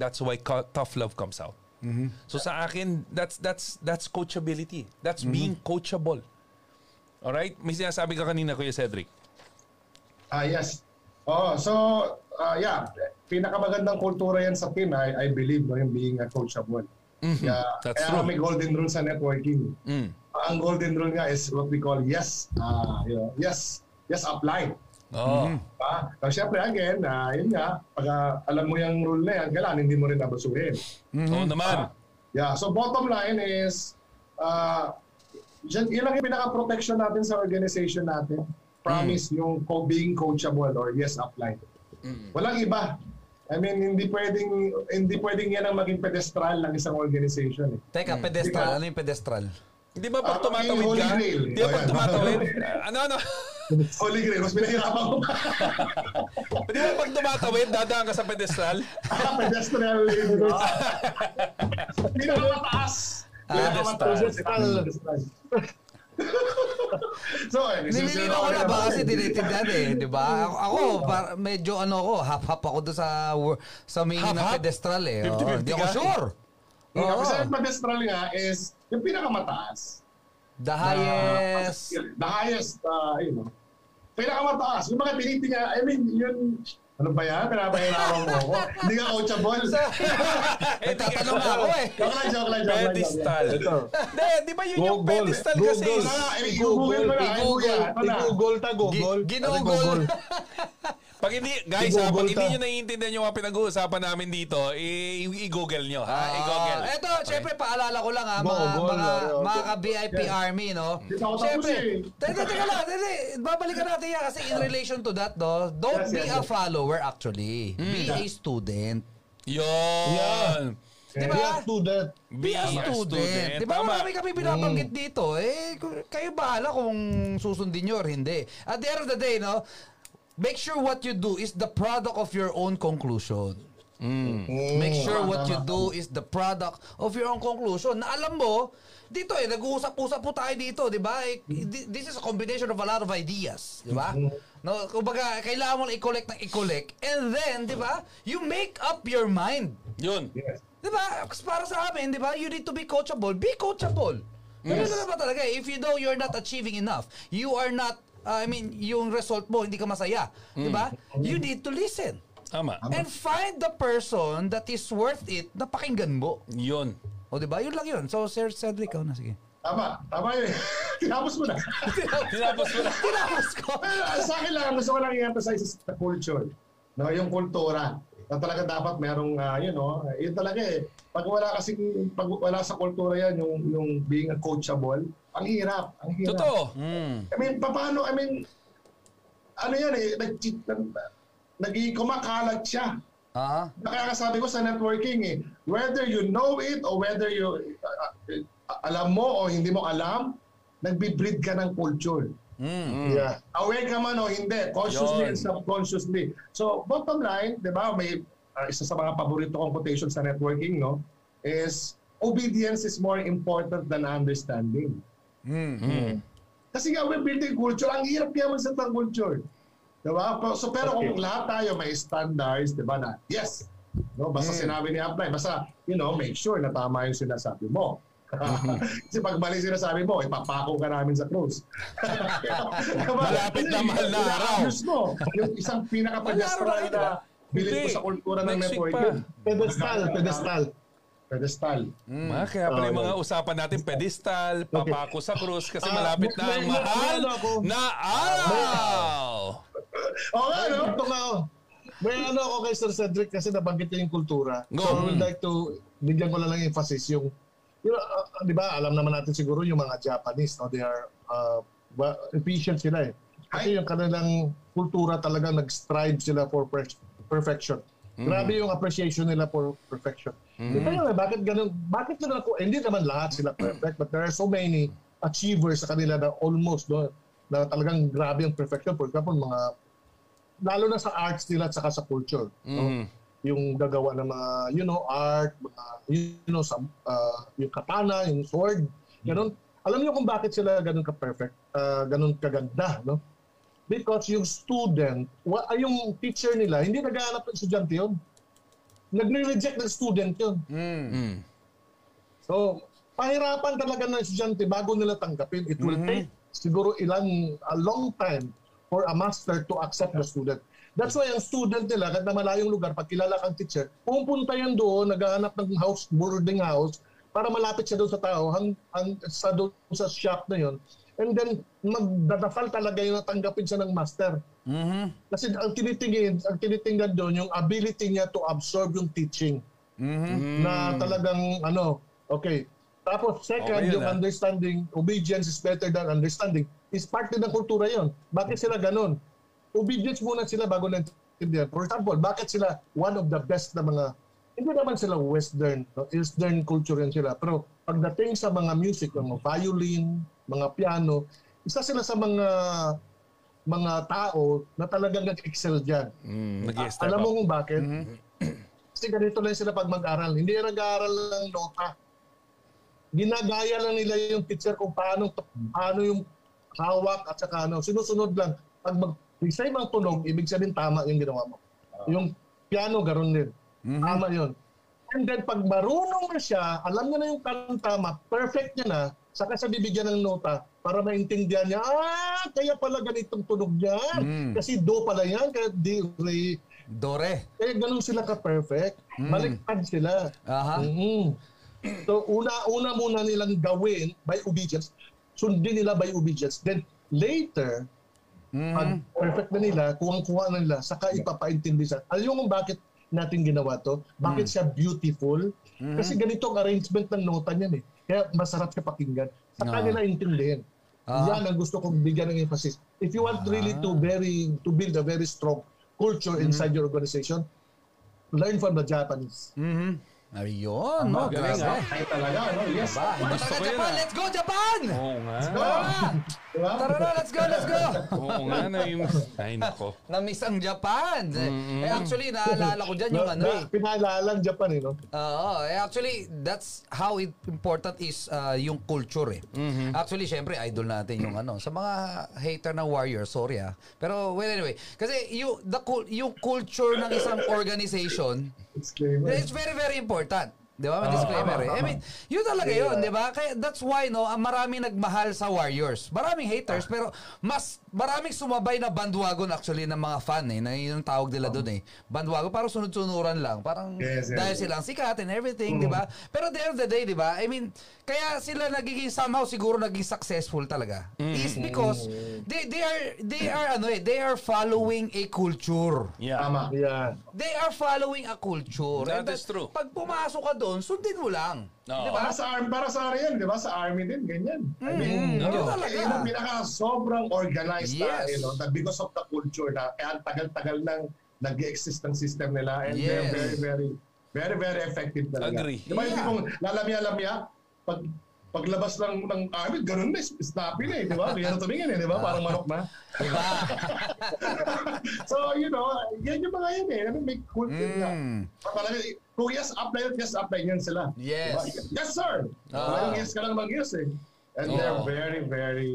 That's why co- tough love comes out. So sa akin, that's that's that's coachability. That's being coachable. All right? May sinasabi ka kanina, Kuya Cedric. Ah, yes. Oh, so ah, yeah, pinakamagandang kultura yan sa team, I, I believe, no, yung being a coachable. Yeah, That's kaya true. may golden rule sa networking. Mm. Ang golden rule nga is what we call yes, ah, you know, yes, yes apply. Oh. Ah, so syempre again, ah, yun nga, pag ah, alam mo yung rule na yan, kailangan hindi mo rin abasuhin. Oo naman. Yeah, so bottom line is, uh, yun, yun lang yung pinaka-protection natin sa organization natin. Promise yung co- being coachable or yes, apply. Walang iba. I mean, hindi pwedeng hindi pwedeng yan ang maging pedestral ng isang organization. Eh. Teka, pedestral. Ano yung pedestral? Di ba pag Ah, tumatawid ka? Grail. Di ba pag Oh, tumatawid? ano, ano? Holy Grail, mas pinahirapan ko pa. Di ba pag tumatawid, dadaan ka sa pedestal? Ah, pedestral. Pinakamataas. Pinakamataas. pedestal. So, eh, Nililino ko na ba kasi tinitindihan eh, di ba? Ako, ako par- medyo ano ko, half-half ako doon sa sa meaning ng pedestral eh. Oo, 50-50 Hindi ako sure. Yung Oo. kasi ang pedestral nga is yung pinakamataas. The highest. the highest, uh, you know, pinakamataas. Yung mga tinitingnan, I mean, yun, ano ba yan? Pinapahirapan mo ako. Hindi nga coachable. Nagtatanong nga ako eh. Joke lang, joke lang, joke lang. Pedestal. Hindi, di ba yun yung Google. pedestal Google. kasi? Mo na. ay, I-google. kuya, ito na. I-google ta, Google. Pag hindi, guys ha, pag hindi nyo naiintindihan yung mga pinag-uusapan namin dito, i- i-google nyo ha, i-google. Ah, Eto, syempre paalala ko lang ha, mga Google, mga mga ka-VIP Army, no? Syempre, eh. teka, teka lang, teka, babalikan natin yan kasi in relation to that, no? Don't Yes, be yes, a follower actually. Be a student. Yun. Di Be a ba? student. Be a student. Di ba Tama. marami kami binabanggit dito. Eh, kayo bahala kung susundin nyo or hindi. At the end of the day, no, make sure what you do is the product of your own conclusion. Make sure what you do is the product of your own conclusion. Na alam mo, dito eh, nag-uusap-usap po tayo dito, di ba? Eh, thi- This is a combination of a lot of ideas, di ba? No, kumbaga, kailangan mo lang i-collect ng i-collect. And then, di ba, you make up your mind. Yun. Yes. Di ba? Kasi Para sa amin, di ba? You need to be coachable. Be coachable. Yes. Ano ba talaga? eh, If you know you're not achieving enough, you are not, uh, I mean, yung result mo, hindi ka masaya. Di ba? You need to listen. Tama. And find the person that is worth it na pakinggan mo. Yun. O di ba? Yun lang yun. So, Sir Cedric, ikaw na. Sige. Tama. Tama yun. Tinapos mo na. Tinapos mo na. Tinapos ko. Sa akin lang, gusto ko lang i-emphasize sa culture. No, yung kultura. Na talaga dapat merong, uh, you know, yun talaga eh. Pag wala kasi, pag wala sa kultura yan, yung, yung being a coachable, ang hirap. Ang hirap. Totoo. I mean, paano, I mean, ano yan eh, nag, nag, naging kumakalat siya. Ah, Kaya sabi ko sa networking eh, whether you know it or whether you uh, uh, alam mo o hindi mo alam, nagbi-breed ka ng culture. Yeah. Aware ka man o hindi, consciously Yun. and subconsciously. So, bottom line, di ba, may uh, isa sa mga paborito kong quotation sa networking, no, is obedience is more important than understanding. Kasi nga, we're building culture. Ang hirap kaya magset ng culture. Di ba? Pero- So, pero kung lahat tayo may standards, di ba, na yes, no, basta sinabi ni Apply, basta, you know, make sure na tama yung sinasabi mo. Kasi pag mali sinasabi mo, ipapako ka namin sa cruise. Diba? Malapit na mahal na araw. mo. Yung isang pinaka-pedestral na bilid ko sa kultura ng networking. Pedestal, pedestal. Pedestal. Ah, kaya pala yung Oh, mga usapan natin, pedestal, papako sa krus, kasi Ah, malapit na ang mahal ano na araw. Oo nga, no? Ito nga ako. May ano ako kay Sir Cedric kasi nabanggit niya yung kultura. Go. So I would like to, bigyan ko na lang emphasis yung, you know, uh, di ba, alam naman natin siguro yung mga Japanese, no? they are uh, efficient sila eh. Kasi yung kanilang kultura talaga nag-strive sila for per- perfection. Grabe yung appreciation nila for perfection. Di ba yun, bakit ganun? Bakit nila ako? Hindi naman lahat sila perfect, but there are so many achievers sa kanila na almost, no, na talagang grabe yung perfection. For example, mga lalo na sa arts nila at saka sa culture. no? Yung gagawa ng mga, you know, art, mga, you know, sa, uh, yung katana, yung sword, ganun. Alam niyo kung bakit sila ganun ka-perfect, uh, ganun kaganda, no? Because yung student, wa, ay, yung teacher nila, hindi naghahanap ng estudyante yun. Nagre-reject ng student yun. Mm. So, pahirapan talaga ng estudyante bago nila tanggapin. It will take siguro ilang, a long time for a master to accept the student. That's why ang student nila, kahit na malayong lugar, pag kilala kang teacher, pupunta yan doon, naghahanap ng house, boarding house, para malapit siya doon sa tao, hang, hang, sa, doon sa shop na yon. And then, magdadasal talaga yung tanggapin siya ng master. Kasi ang tinitingin, ang tinitingnan doon, yung ability niya to absorb yung teaching na talagang ano, okay. Tapos second, Okay yun, yung ah. understanding, obedience is better than understanding, is part din ng kultura yon. Bakit sila ganun? Obedience muna sila bago naintindihan. For example, bakit sila one of the best na mga, hindi naman sila western, no? eastern culture yan sila. Pero pagdating sa mga music, mga violin, mga piano, isa sila sa mga mga tao na talagang nag-excel dyan. Mm, nag-step Alam mo kung bakit? Kasi ganito lang sila pag mag-aral. Hindi yan nag-aaral ng nota. Ginagaya lang nila yung teacher kung paano, paano yung hawak at saka ano. Sinusunod lang. Pag mag-recite ang tunog, ibig sabihin tama yung ginawa mo. Yung piano, garon din. Tama yun. And then pag marunong na siya, alam niya na yung kanta, ma-perfect niya na, saka siya bibigyan ng nota para maintindihan niya, ah, kaya pala ganitong tunog niyan. Kasi do pala yan, kaya di, re, Dore. kaya ganun sila ka-perfect. Baliktad sila. Aha. Mhm. So, una-una muna nilang gawin by obedience. Sundin nila by obedience. Then, later, pag perfect na nila, kuwang-kuha na nila, saka ipapaintindi sa, alam mo bakit natin ginawa to? Bakit siya beautiful? Kasi ganito ang arrangement ng nota niyan eh. Kaya masarap siya pakinggan. Saka Ah. nila intindihin. Ah. Yan ang gusto kong bigyan ng emphasis. If you want really to very to build a very strong culture inside your organization, learn from the Japanese. Ayun, no? galing, Grabe. Ay talaga, no? Yes. Ba, iba Gusto talaga ko yun, Japan. ah. Let's go, Japan! Oo nga. Tara na! Diba? Tara na, let's go, let's go! Oo nga na yung... Ay, nako. Na-miss ang Japan. Eh, actually, naalala ko dyan yung ano eh. Pinalalang Japan, eh, no? Oo, eh, actually, that's how it important is uh, yung culture eh. Actually, syempre, idol natin yung ano. Sa mga hater ng Warrior, sorry ah. Pero, well, anyway. Kasi yung, the, cul- yung culture ng isang organization, Disclaimer. it's very, very important. Di ba? May disclaimer eh. I mean, yun talaga yun, di ba? Kaya that's why, no, ang maraming nagmahal sa Warriors. Maraming haters, pero mas maraming sumabay na bandwagon actually ng mga fan eh. Na yun ang tawag nila doon eh. Bandwagon, parang sunod-sunuran lang. Parang Yes, yes. dahil silang sikat and everything, di ba? Pero at the end of the day, di ba? I mean, kaya sila nagiging somehow siguro naging successful talaga. Is because they they are they are ano eh, they are following a culture. Yeah. Tama. Yeah. They are following a culture. That And is true. Pag pumasok ka doon, sundin mo lang. Oo. Di ba? Para sa army, para sa army yan, di ba? Sa army din, ganyan. I mean, Mm, yun no, talaga. yun ang pinaka sobrang organized na, Yes. you know, because of the culture na kaya ang tagal-tagal nang nag-exist ang system nila and they're Yes. very, very, very, very effective talaga. Agree. Di ba yung Yeah. tipong lalamya-lamya, pag paglabas ng ng army, ganun na, snappy na eh, di ba? Kaya na tumingin eh, di ba? Parang manok na. Diba? so, you know, yan yung mga yan eh. I mean, may culture na. Mm. Parang, kung yes, apply it, yes, apply yan sila. Yes. Diba? Yes, sir. Ah. Walang yes ka lang mag-yes eh. And Oo. they're very, very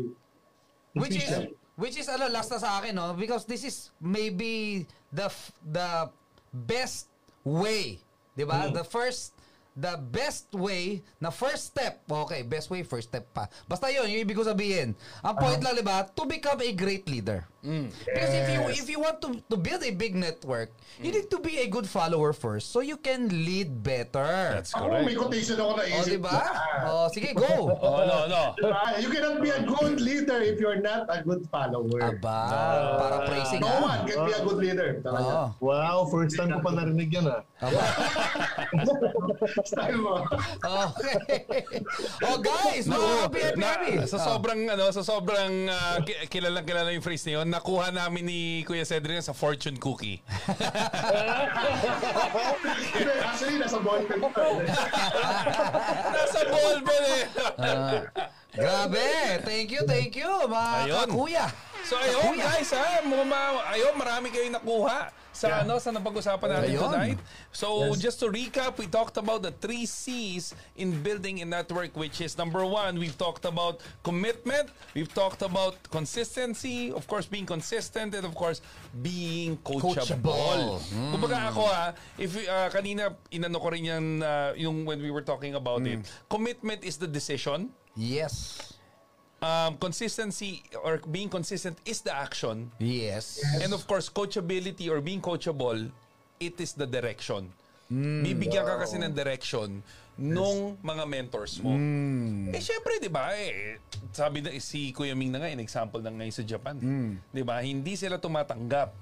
which is which is ano last na sa akin no because this is maybe the the best way, 'di ba? The first the best way na first step. Okay, best way first step pa. Basta 'yon, yung ibig ko sabihin. Ang point lang 'di ba? To become a great leader. Because if you Yes. if you want to to build a big network, you need to be a good follower first so you can lead better. That's Ako, correct. may quotation ako na Oh, isip. di ba? Oh, sige, go. Oh, no, no. Diba? You cannot be a good leader if you're not a good follower. Aba, para praising No ah. one can be a good leader. Talaga. Oh. Wow, first time ko pa narinig yan, ah. Style mo. Okay. oh guys, Oo, happy, happy, na, happy. sa sobrang ano, sa sobrang uh, ki- kilalang kilala yung phrase na yun, nakuha namin ni Kuya Cedric sa fortune cookie. Actually, nasa ballpen. Nasa ball ball eh. Ah, grabe. Thank you, thank you, mga Ayun. kakuya. So ayun guys ha, muma, ayun marami kayong nakuha sa ano sa napag-usapan natin Ayun. tonight. So Yes. just to recap, we talked about the three C's in building a network which is number one, we've talked about commitment, we've talked about consistency, of course being consistent and of course being coachable. Coachable. Kumbaga ako ha, if uh, kanina inano ko rin yan uh, yung when we were talking about it. Commitment is the decision Yes. Um, consistency or being consistent is the action. Yes. And of course, coachability or being coachable, it is the direction. Bibigyan ka kasi ng direction nung mga mentors mo. Eh syempre, 'di ba? Eh, sabi na si Kuya Ming na nga in example ng ngayon sa Japan. 'Di ba? Hindi sila tumatanggap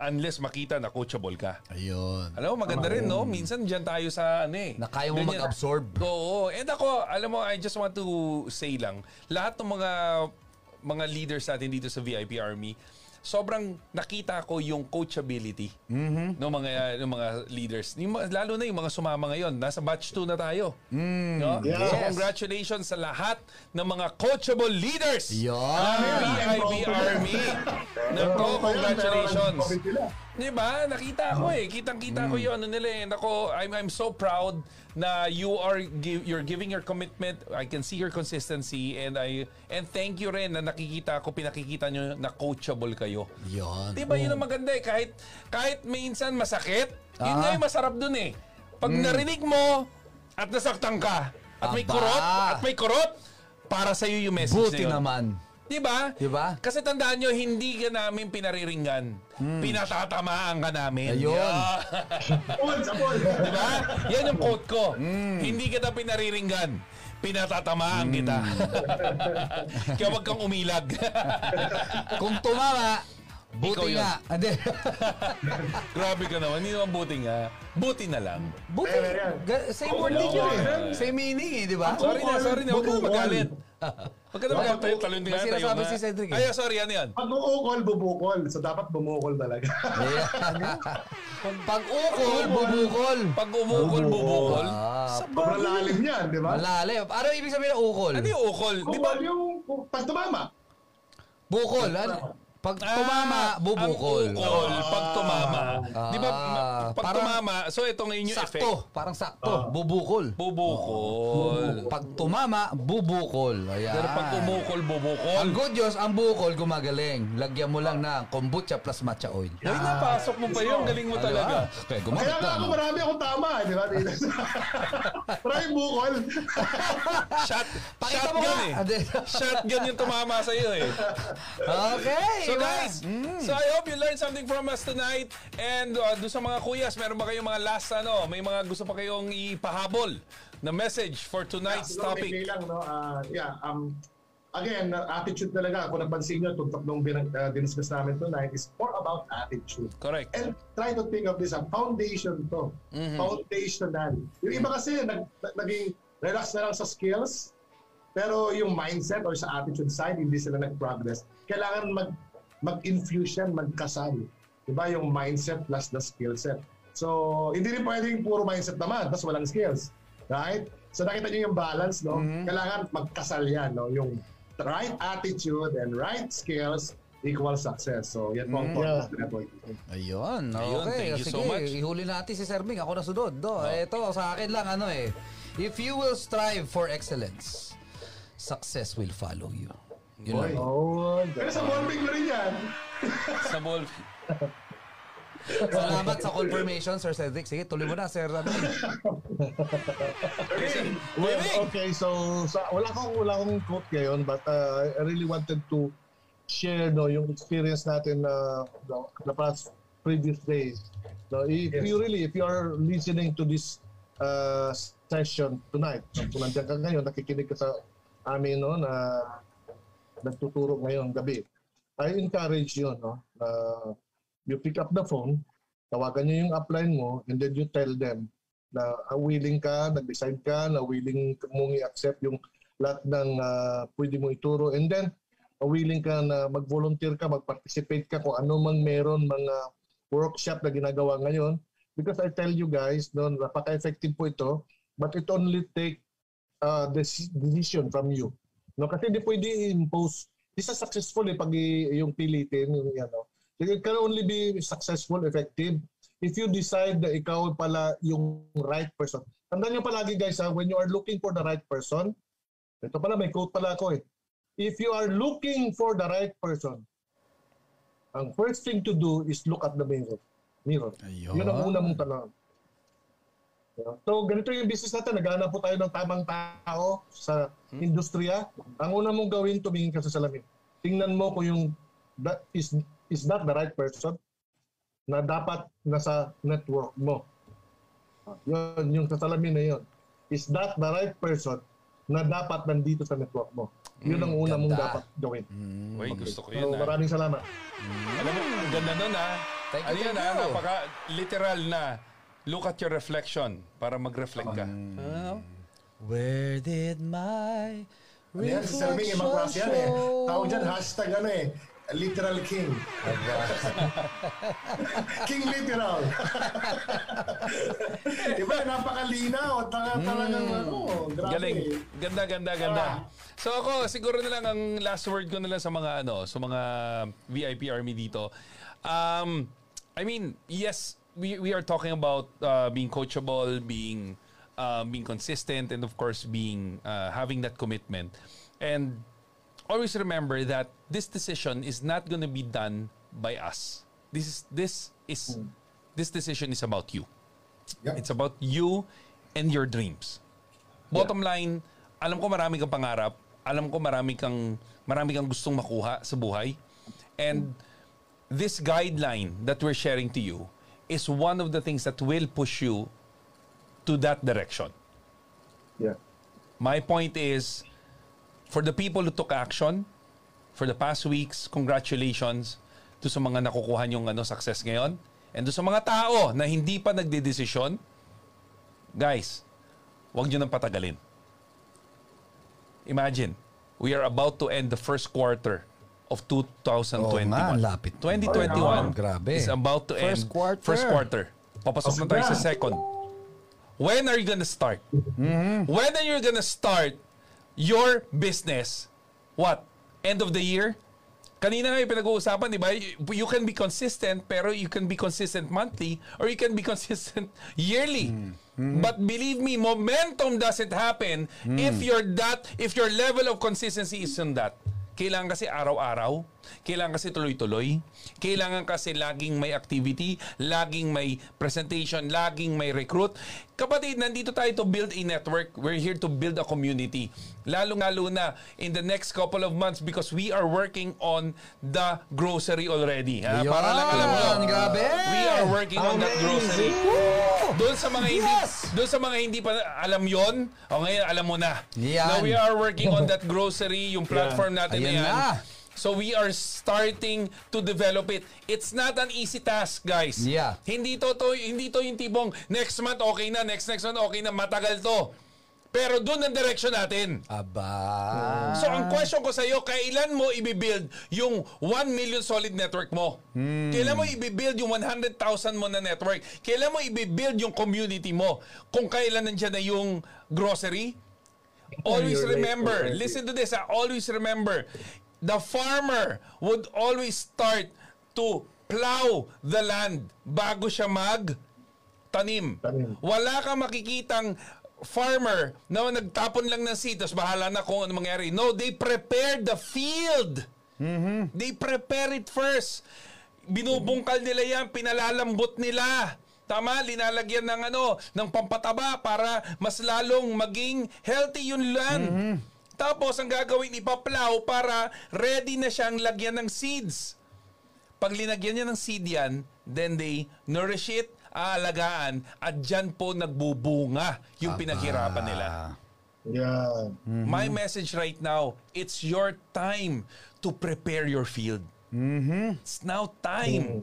unless makita na coachable ka. Ayun. Alam mo, maganda rin, no? Minsan dyan tayo sa, ano eh. Na kaya mo ganyan. mag-absorb. Oo. And ako, alam mo, I just want to say lang, lahat ng mga mga leaders natin dito sa VIP Army, sobrang nakita ko yung coachability ng mga ng mga leaders. Yung, lalo na yung mga sumama ngayon. Nasa batch 2 na tayo. No? Yeah. So Yes. congratulations sa lahat ng mga coachable leaders. Yan. Ng VIP Army. Nako, congratulations. Di ba? Nakita ko eh. Kitang-kita ko yung ano nila eh. Nako, I'm, I'm so proud na you are gi- you're giving your commitment. I can see your consistency and I and thank you rin na nakikita ko, pinakikita nyo na coachable kayo. Yan. Di ba yun ang maganda eh. Kahit, kahit minsan masakit, yun Ah. nga yung masarap dun eh. Pag narinig mo at nasaktan ka at may Aba. kurot, at may kurot, para sa'yo yung message Buti na yun. naman. Di ba? Di ba? Kasi tandaan nyo, hindi ka namin pinariringgan. Pinatatamaan ka namin. Ayun. Yeah. Di ba? Yan yung quote ko. Hindi kita pinariringgan. Pinatatamaan kita. Kaya wag kang umilag. Kung tumama, buti yun. nga. Hindi. Grabe ka naman. Hindi naman buti nga. Buti na lang. buti. Ga- Same word din yun eh. Same meaning eh, di ba? Sorry na, sorry na. Huwag kang magalit. Huwag ka na mag tayo, talon May nga tayo. sinasabi nga. si Cedric eh. Ay, sorry, ano yan? Pag uukol, bubukol. So dapat bumukol talaga. Pag ukol, bubukol. Pag umukol, bubukol. Ah, Sobrang lalim yan, di ba? malalim. Ano ibig sabihin ng ukol? Ano yung ukol? Di ba? Bukol yung pag tumama. Bukol. Ano? Pag tumama, bubukol. Ang ukol, pag tumama. Ah. Di ba, pag Parang- tumama, so ito ngayon yung effect. Sakto. Parang sakto. Bubukol. Bubukol. Pag tumama, bubukol. Ayan. Pero pag umukol, bubukol. Ang good news, ang bukol gumagaling. Lagyan mo lang ng kombucha plus matcha oil. Ay, napasok mo pa yun. Galing mo talaga. Ah, Kaya gumamit Kaya nga ako no? marami akong tama, eh, di ba? Maraming bukol. Shot, Pakita shotgun eh. Shotgun yung tumama sa iyo eh. Okay. So iba. guys, so I hope you learned something from us tonight. And uh, doon sa mga kuyas, meron ba kayong mga last ano, may mga gusto pa kayong ipahabol na message for tonight's Siguro topic? may lang, no? Ah, yeah, um, again, uh, attitude talaga. Kung napansin nyo, tuntok nung bin- uh, diniscuss namin tonight is more about attitude. Correct. And try to think of this, a foundation to. Mm-hmm. Foundational. Yung iba kasi, nag, nag- naging relax na lang sa skills, pero yung mindset or sa attitude side, hindi sila nag-progress. Kailangan mag, mag-infuse yan, magkasal. Diba? Yung mindset plus the skill set. So, hindi rin pwedeng puro mindset naman, tapos walang skills. Right? So, nakita niyo yung balance, no? Kailangan magkasal yan, no? Yung right attitude and right skills equal success. So, yan po ang Yeah. focus network. Ayun, Ayun, okay. thank you Sige, so much. ihuli natin si Sir Ming. Ako na sunod. Do, ito sa akin lang ano eh. If you will strive for excellence, success will follow you. Yun Boy. lang. Oh, Pero sa bombing na rin yan. Sa ball. Salamat sa confirmation, Sir Cedric. Sige, tuloy mo na, Sir. Ano. Well, okay, so sa, wala akong wala akong quote ngayon but uh, I really wanted to share no yung experience natin na uh, the past previous days. No, if Yes. you really if you are listening to this uh, session tonight, no, kung nandiyan ka ngayon, nakikinig ka sa amin no na nagtuturo ngayon gabi. I encourage you no na you pick up the phone, tawagan niyo yung upline mo and then you tell them na ah, willing ka, nag-decide ka, na willing mong i-accept yung lahat ng ah, pwede mo ituro. And then, ah, willing ka na mag-volunteer ka, mag-participate ka kung ano man meron mga workshop na ginagawa ngayon. Because I tell you guys, no, napaka-effective po ito, but it only take uh, deci- decision from you. No, kasi hindi pwede i-impose. Hindi sa successful eh, pag yung pilitin, yung ano. It can only be successful, effective, if you decide na ikaw pala yung right person. Tandaan nyo palagi guys ha, when you are looking for the right person, ito pala may quote pala ako eh. If you are looking for the right person, ang first thing to do is look at the mirror. Mirror. Ayun. Yun ang una mong tanong. So, ganito yung business natin. Naghanap po tayo ng tamang tao sa industriya. Ang una mong gawin, tumingin ka sa salamin. Tingnan mo kung yung that is is that the right person na dapat nasa network mo. Yun, yung sa salamin na yun. Is that the right person na dapat nandito sa network mo? Yun ang una mong ganda. dapat gawin. Uy, gusto ko So, yun ah. maraming salamat. Alam mo, ang ganda nun ah. Thank you, ano yun thank ah, you. napaka literal na look at your reflection para mag-reflect ka. Ano? Where did my Ano yan, si Sir Ming, ibang klase yan eh. Tawag dyan, hashtag ano eh, literal king. king literal. Iba, napakalinaw. Tanga, talagang ano, grabe. Galing. Ganda, ganda, ganda. Ah. So ako, siguro na lang ang last word ko na lang sa mga ano, sa mga VIP army dito. Um, I mean, yes, we we are talking about uh, being coachable, being uh, being consistent, and of course, being uh, having that commitment. And always remember that this decision is not going to be done by us. This is this is this decision is about you. Yep. It's about you and your dreams. Bottom line, alam ko marami kang pangarap, alam ko marami kang marami kang gustong makuha sa buhay. And this guideline that we're sharing to you is one of the things that will push you to that direction. Yeah. My point is, for the people who took action, for the past weeks, congratulations to sa mga nakukuha yung ano, success ngayon. And do sa mga tao na hindi pa nagdedesisyon, guys, huwag nyo nang patagalin. Imagine, we are about to end the first quarter of 2021. Oo nga, lapit. 2021 Grabe. is about to First end. quarter. First quarter. Papasok na tayo sa second. When are you gonna start? Mm-hmm. When are you gonna start your business? What? End of the year? Kanina nga yung pinag-uusapan, di ba? You can be consistent, pero you can be consistent monthly, or you can be consistent yearly. Mm-hmm. But believe me, momentum doesn't happen Mm. if your that, if your level of consistency is on that. Kailangan kasi araw-araw, kailangan kasi tuloy-tuloy, kailangan kasi laging may activity, laging may presentation, laging may recruit. Kapatid, nandito tayo to build a network. We're here to build a community. Lalo-lalo na in the next couple of months because we are working on the grocery already. Ha? Para lang alam. Yan, grabe. We are working on that grocery. Doon sa mga hindi Yes! doon sa mga hindi pa alam 'yon, o ngayon alam mo na. Yan. Now we are working on that grocery, yung platform natin Ayan na yan. na. So we are starting to develop it. It's not an easy task, guys. Yeah. Hindi to, to hindi to yung tibong next month okay na, next next month okay na, matagal to. Pero doon ang direction natin. Aba. So ang question ko sa iyo, kailan mo i-build yung 1 million solid network mo? Kailan mo i-build yung 100,000 mo na network? Kailan mo i-build yung community mo? Kung kailan nandiyan na yung grocery? Always remember, listen to this, ah, always remember, the farmer would always start to plow the land bago siya mag. Tanim. Wala kang makikitang farmer na nagtapon lang ng seed tapos bahala na kung ano mangyari. No, they prepare the field. They prepare it first. Binubungkal nila yan, pinalalambot nila. Tama, linalagyan ng ano, ng pampataba para mas lalong maging healthy yung land. Tapos ang gagawin ipaplow para ready na siyang lagyan ng seeds. Pag linagyan niya ng seed yan, then they nourish it, aalagaan, at dyan po nagbubunga yung pinaghirapan nila. Yeah. My message right now, it's your time to prepare your field. It's now time.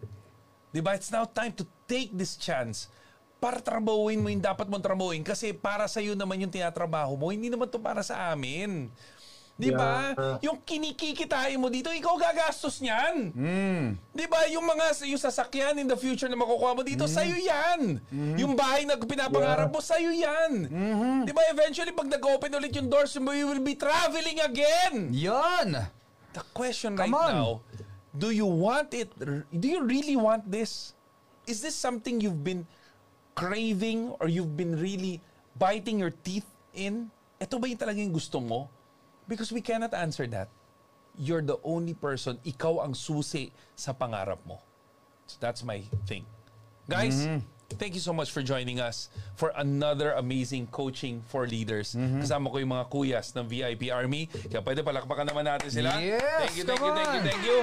Di ba? It's now time to take this chance para trabahuin mo yung dapat mong trabahuin kasi para sa iyo naman yung tinatrabaho mo, hindi naman to para sa amin. Di ba? Yeah. Yung kinikikitain mo dito, ikaw gagastos niyan. Di ba? Yung mga yung sasakyan in the future na makukuha mo dito, sa'yo yan. Yung bahay na pinapangarap mo, sa'yo yan. Di ba? Eventually, pag nag-open ulit yung doors, you will be traveling again. Yon. The question right Come on. now, do you want it? Do you really want this? Is this something you've been craving or you've been really biting your teeth in? Ito ba yung talagang gusto mo? Because we cannot answer that. You're the only person, ikaw ang susi sa pangarap mo. So that's my thing. Guys, thank you so much for joining us for another amazing coaching for leaders. Kasama ko yung mga kuyas ng VIP Army. Kaya pwede palakpakan naman natin sila. Yes, thank you, thank you, thank you, thank you.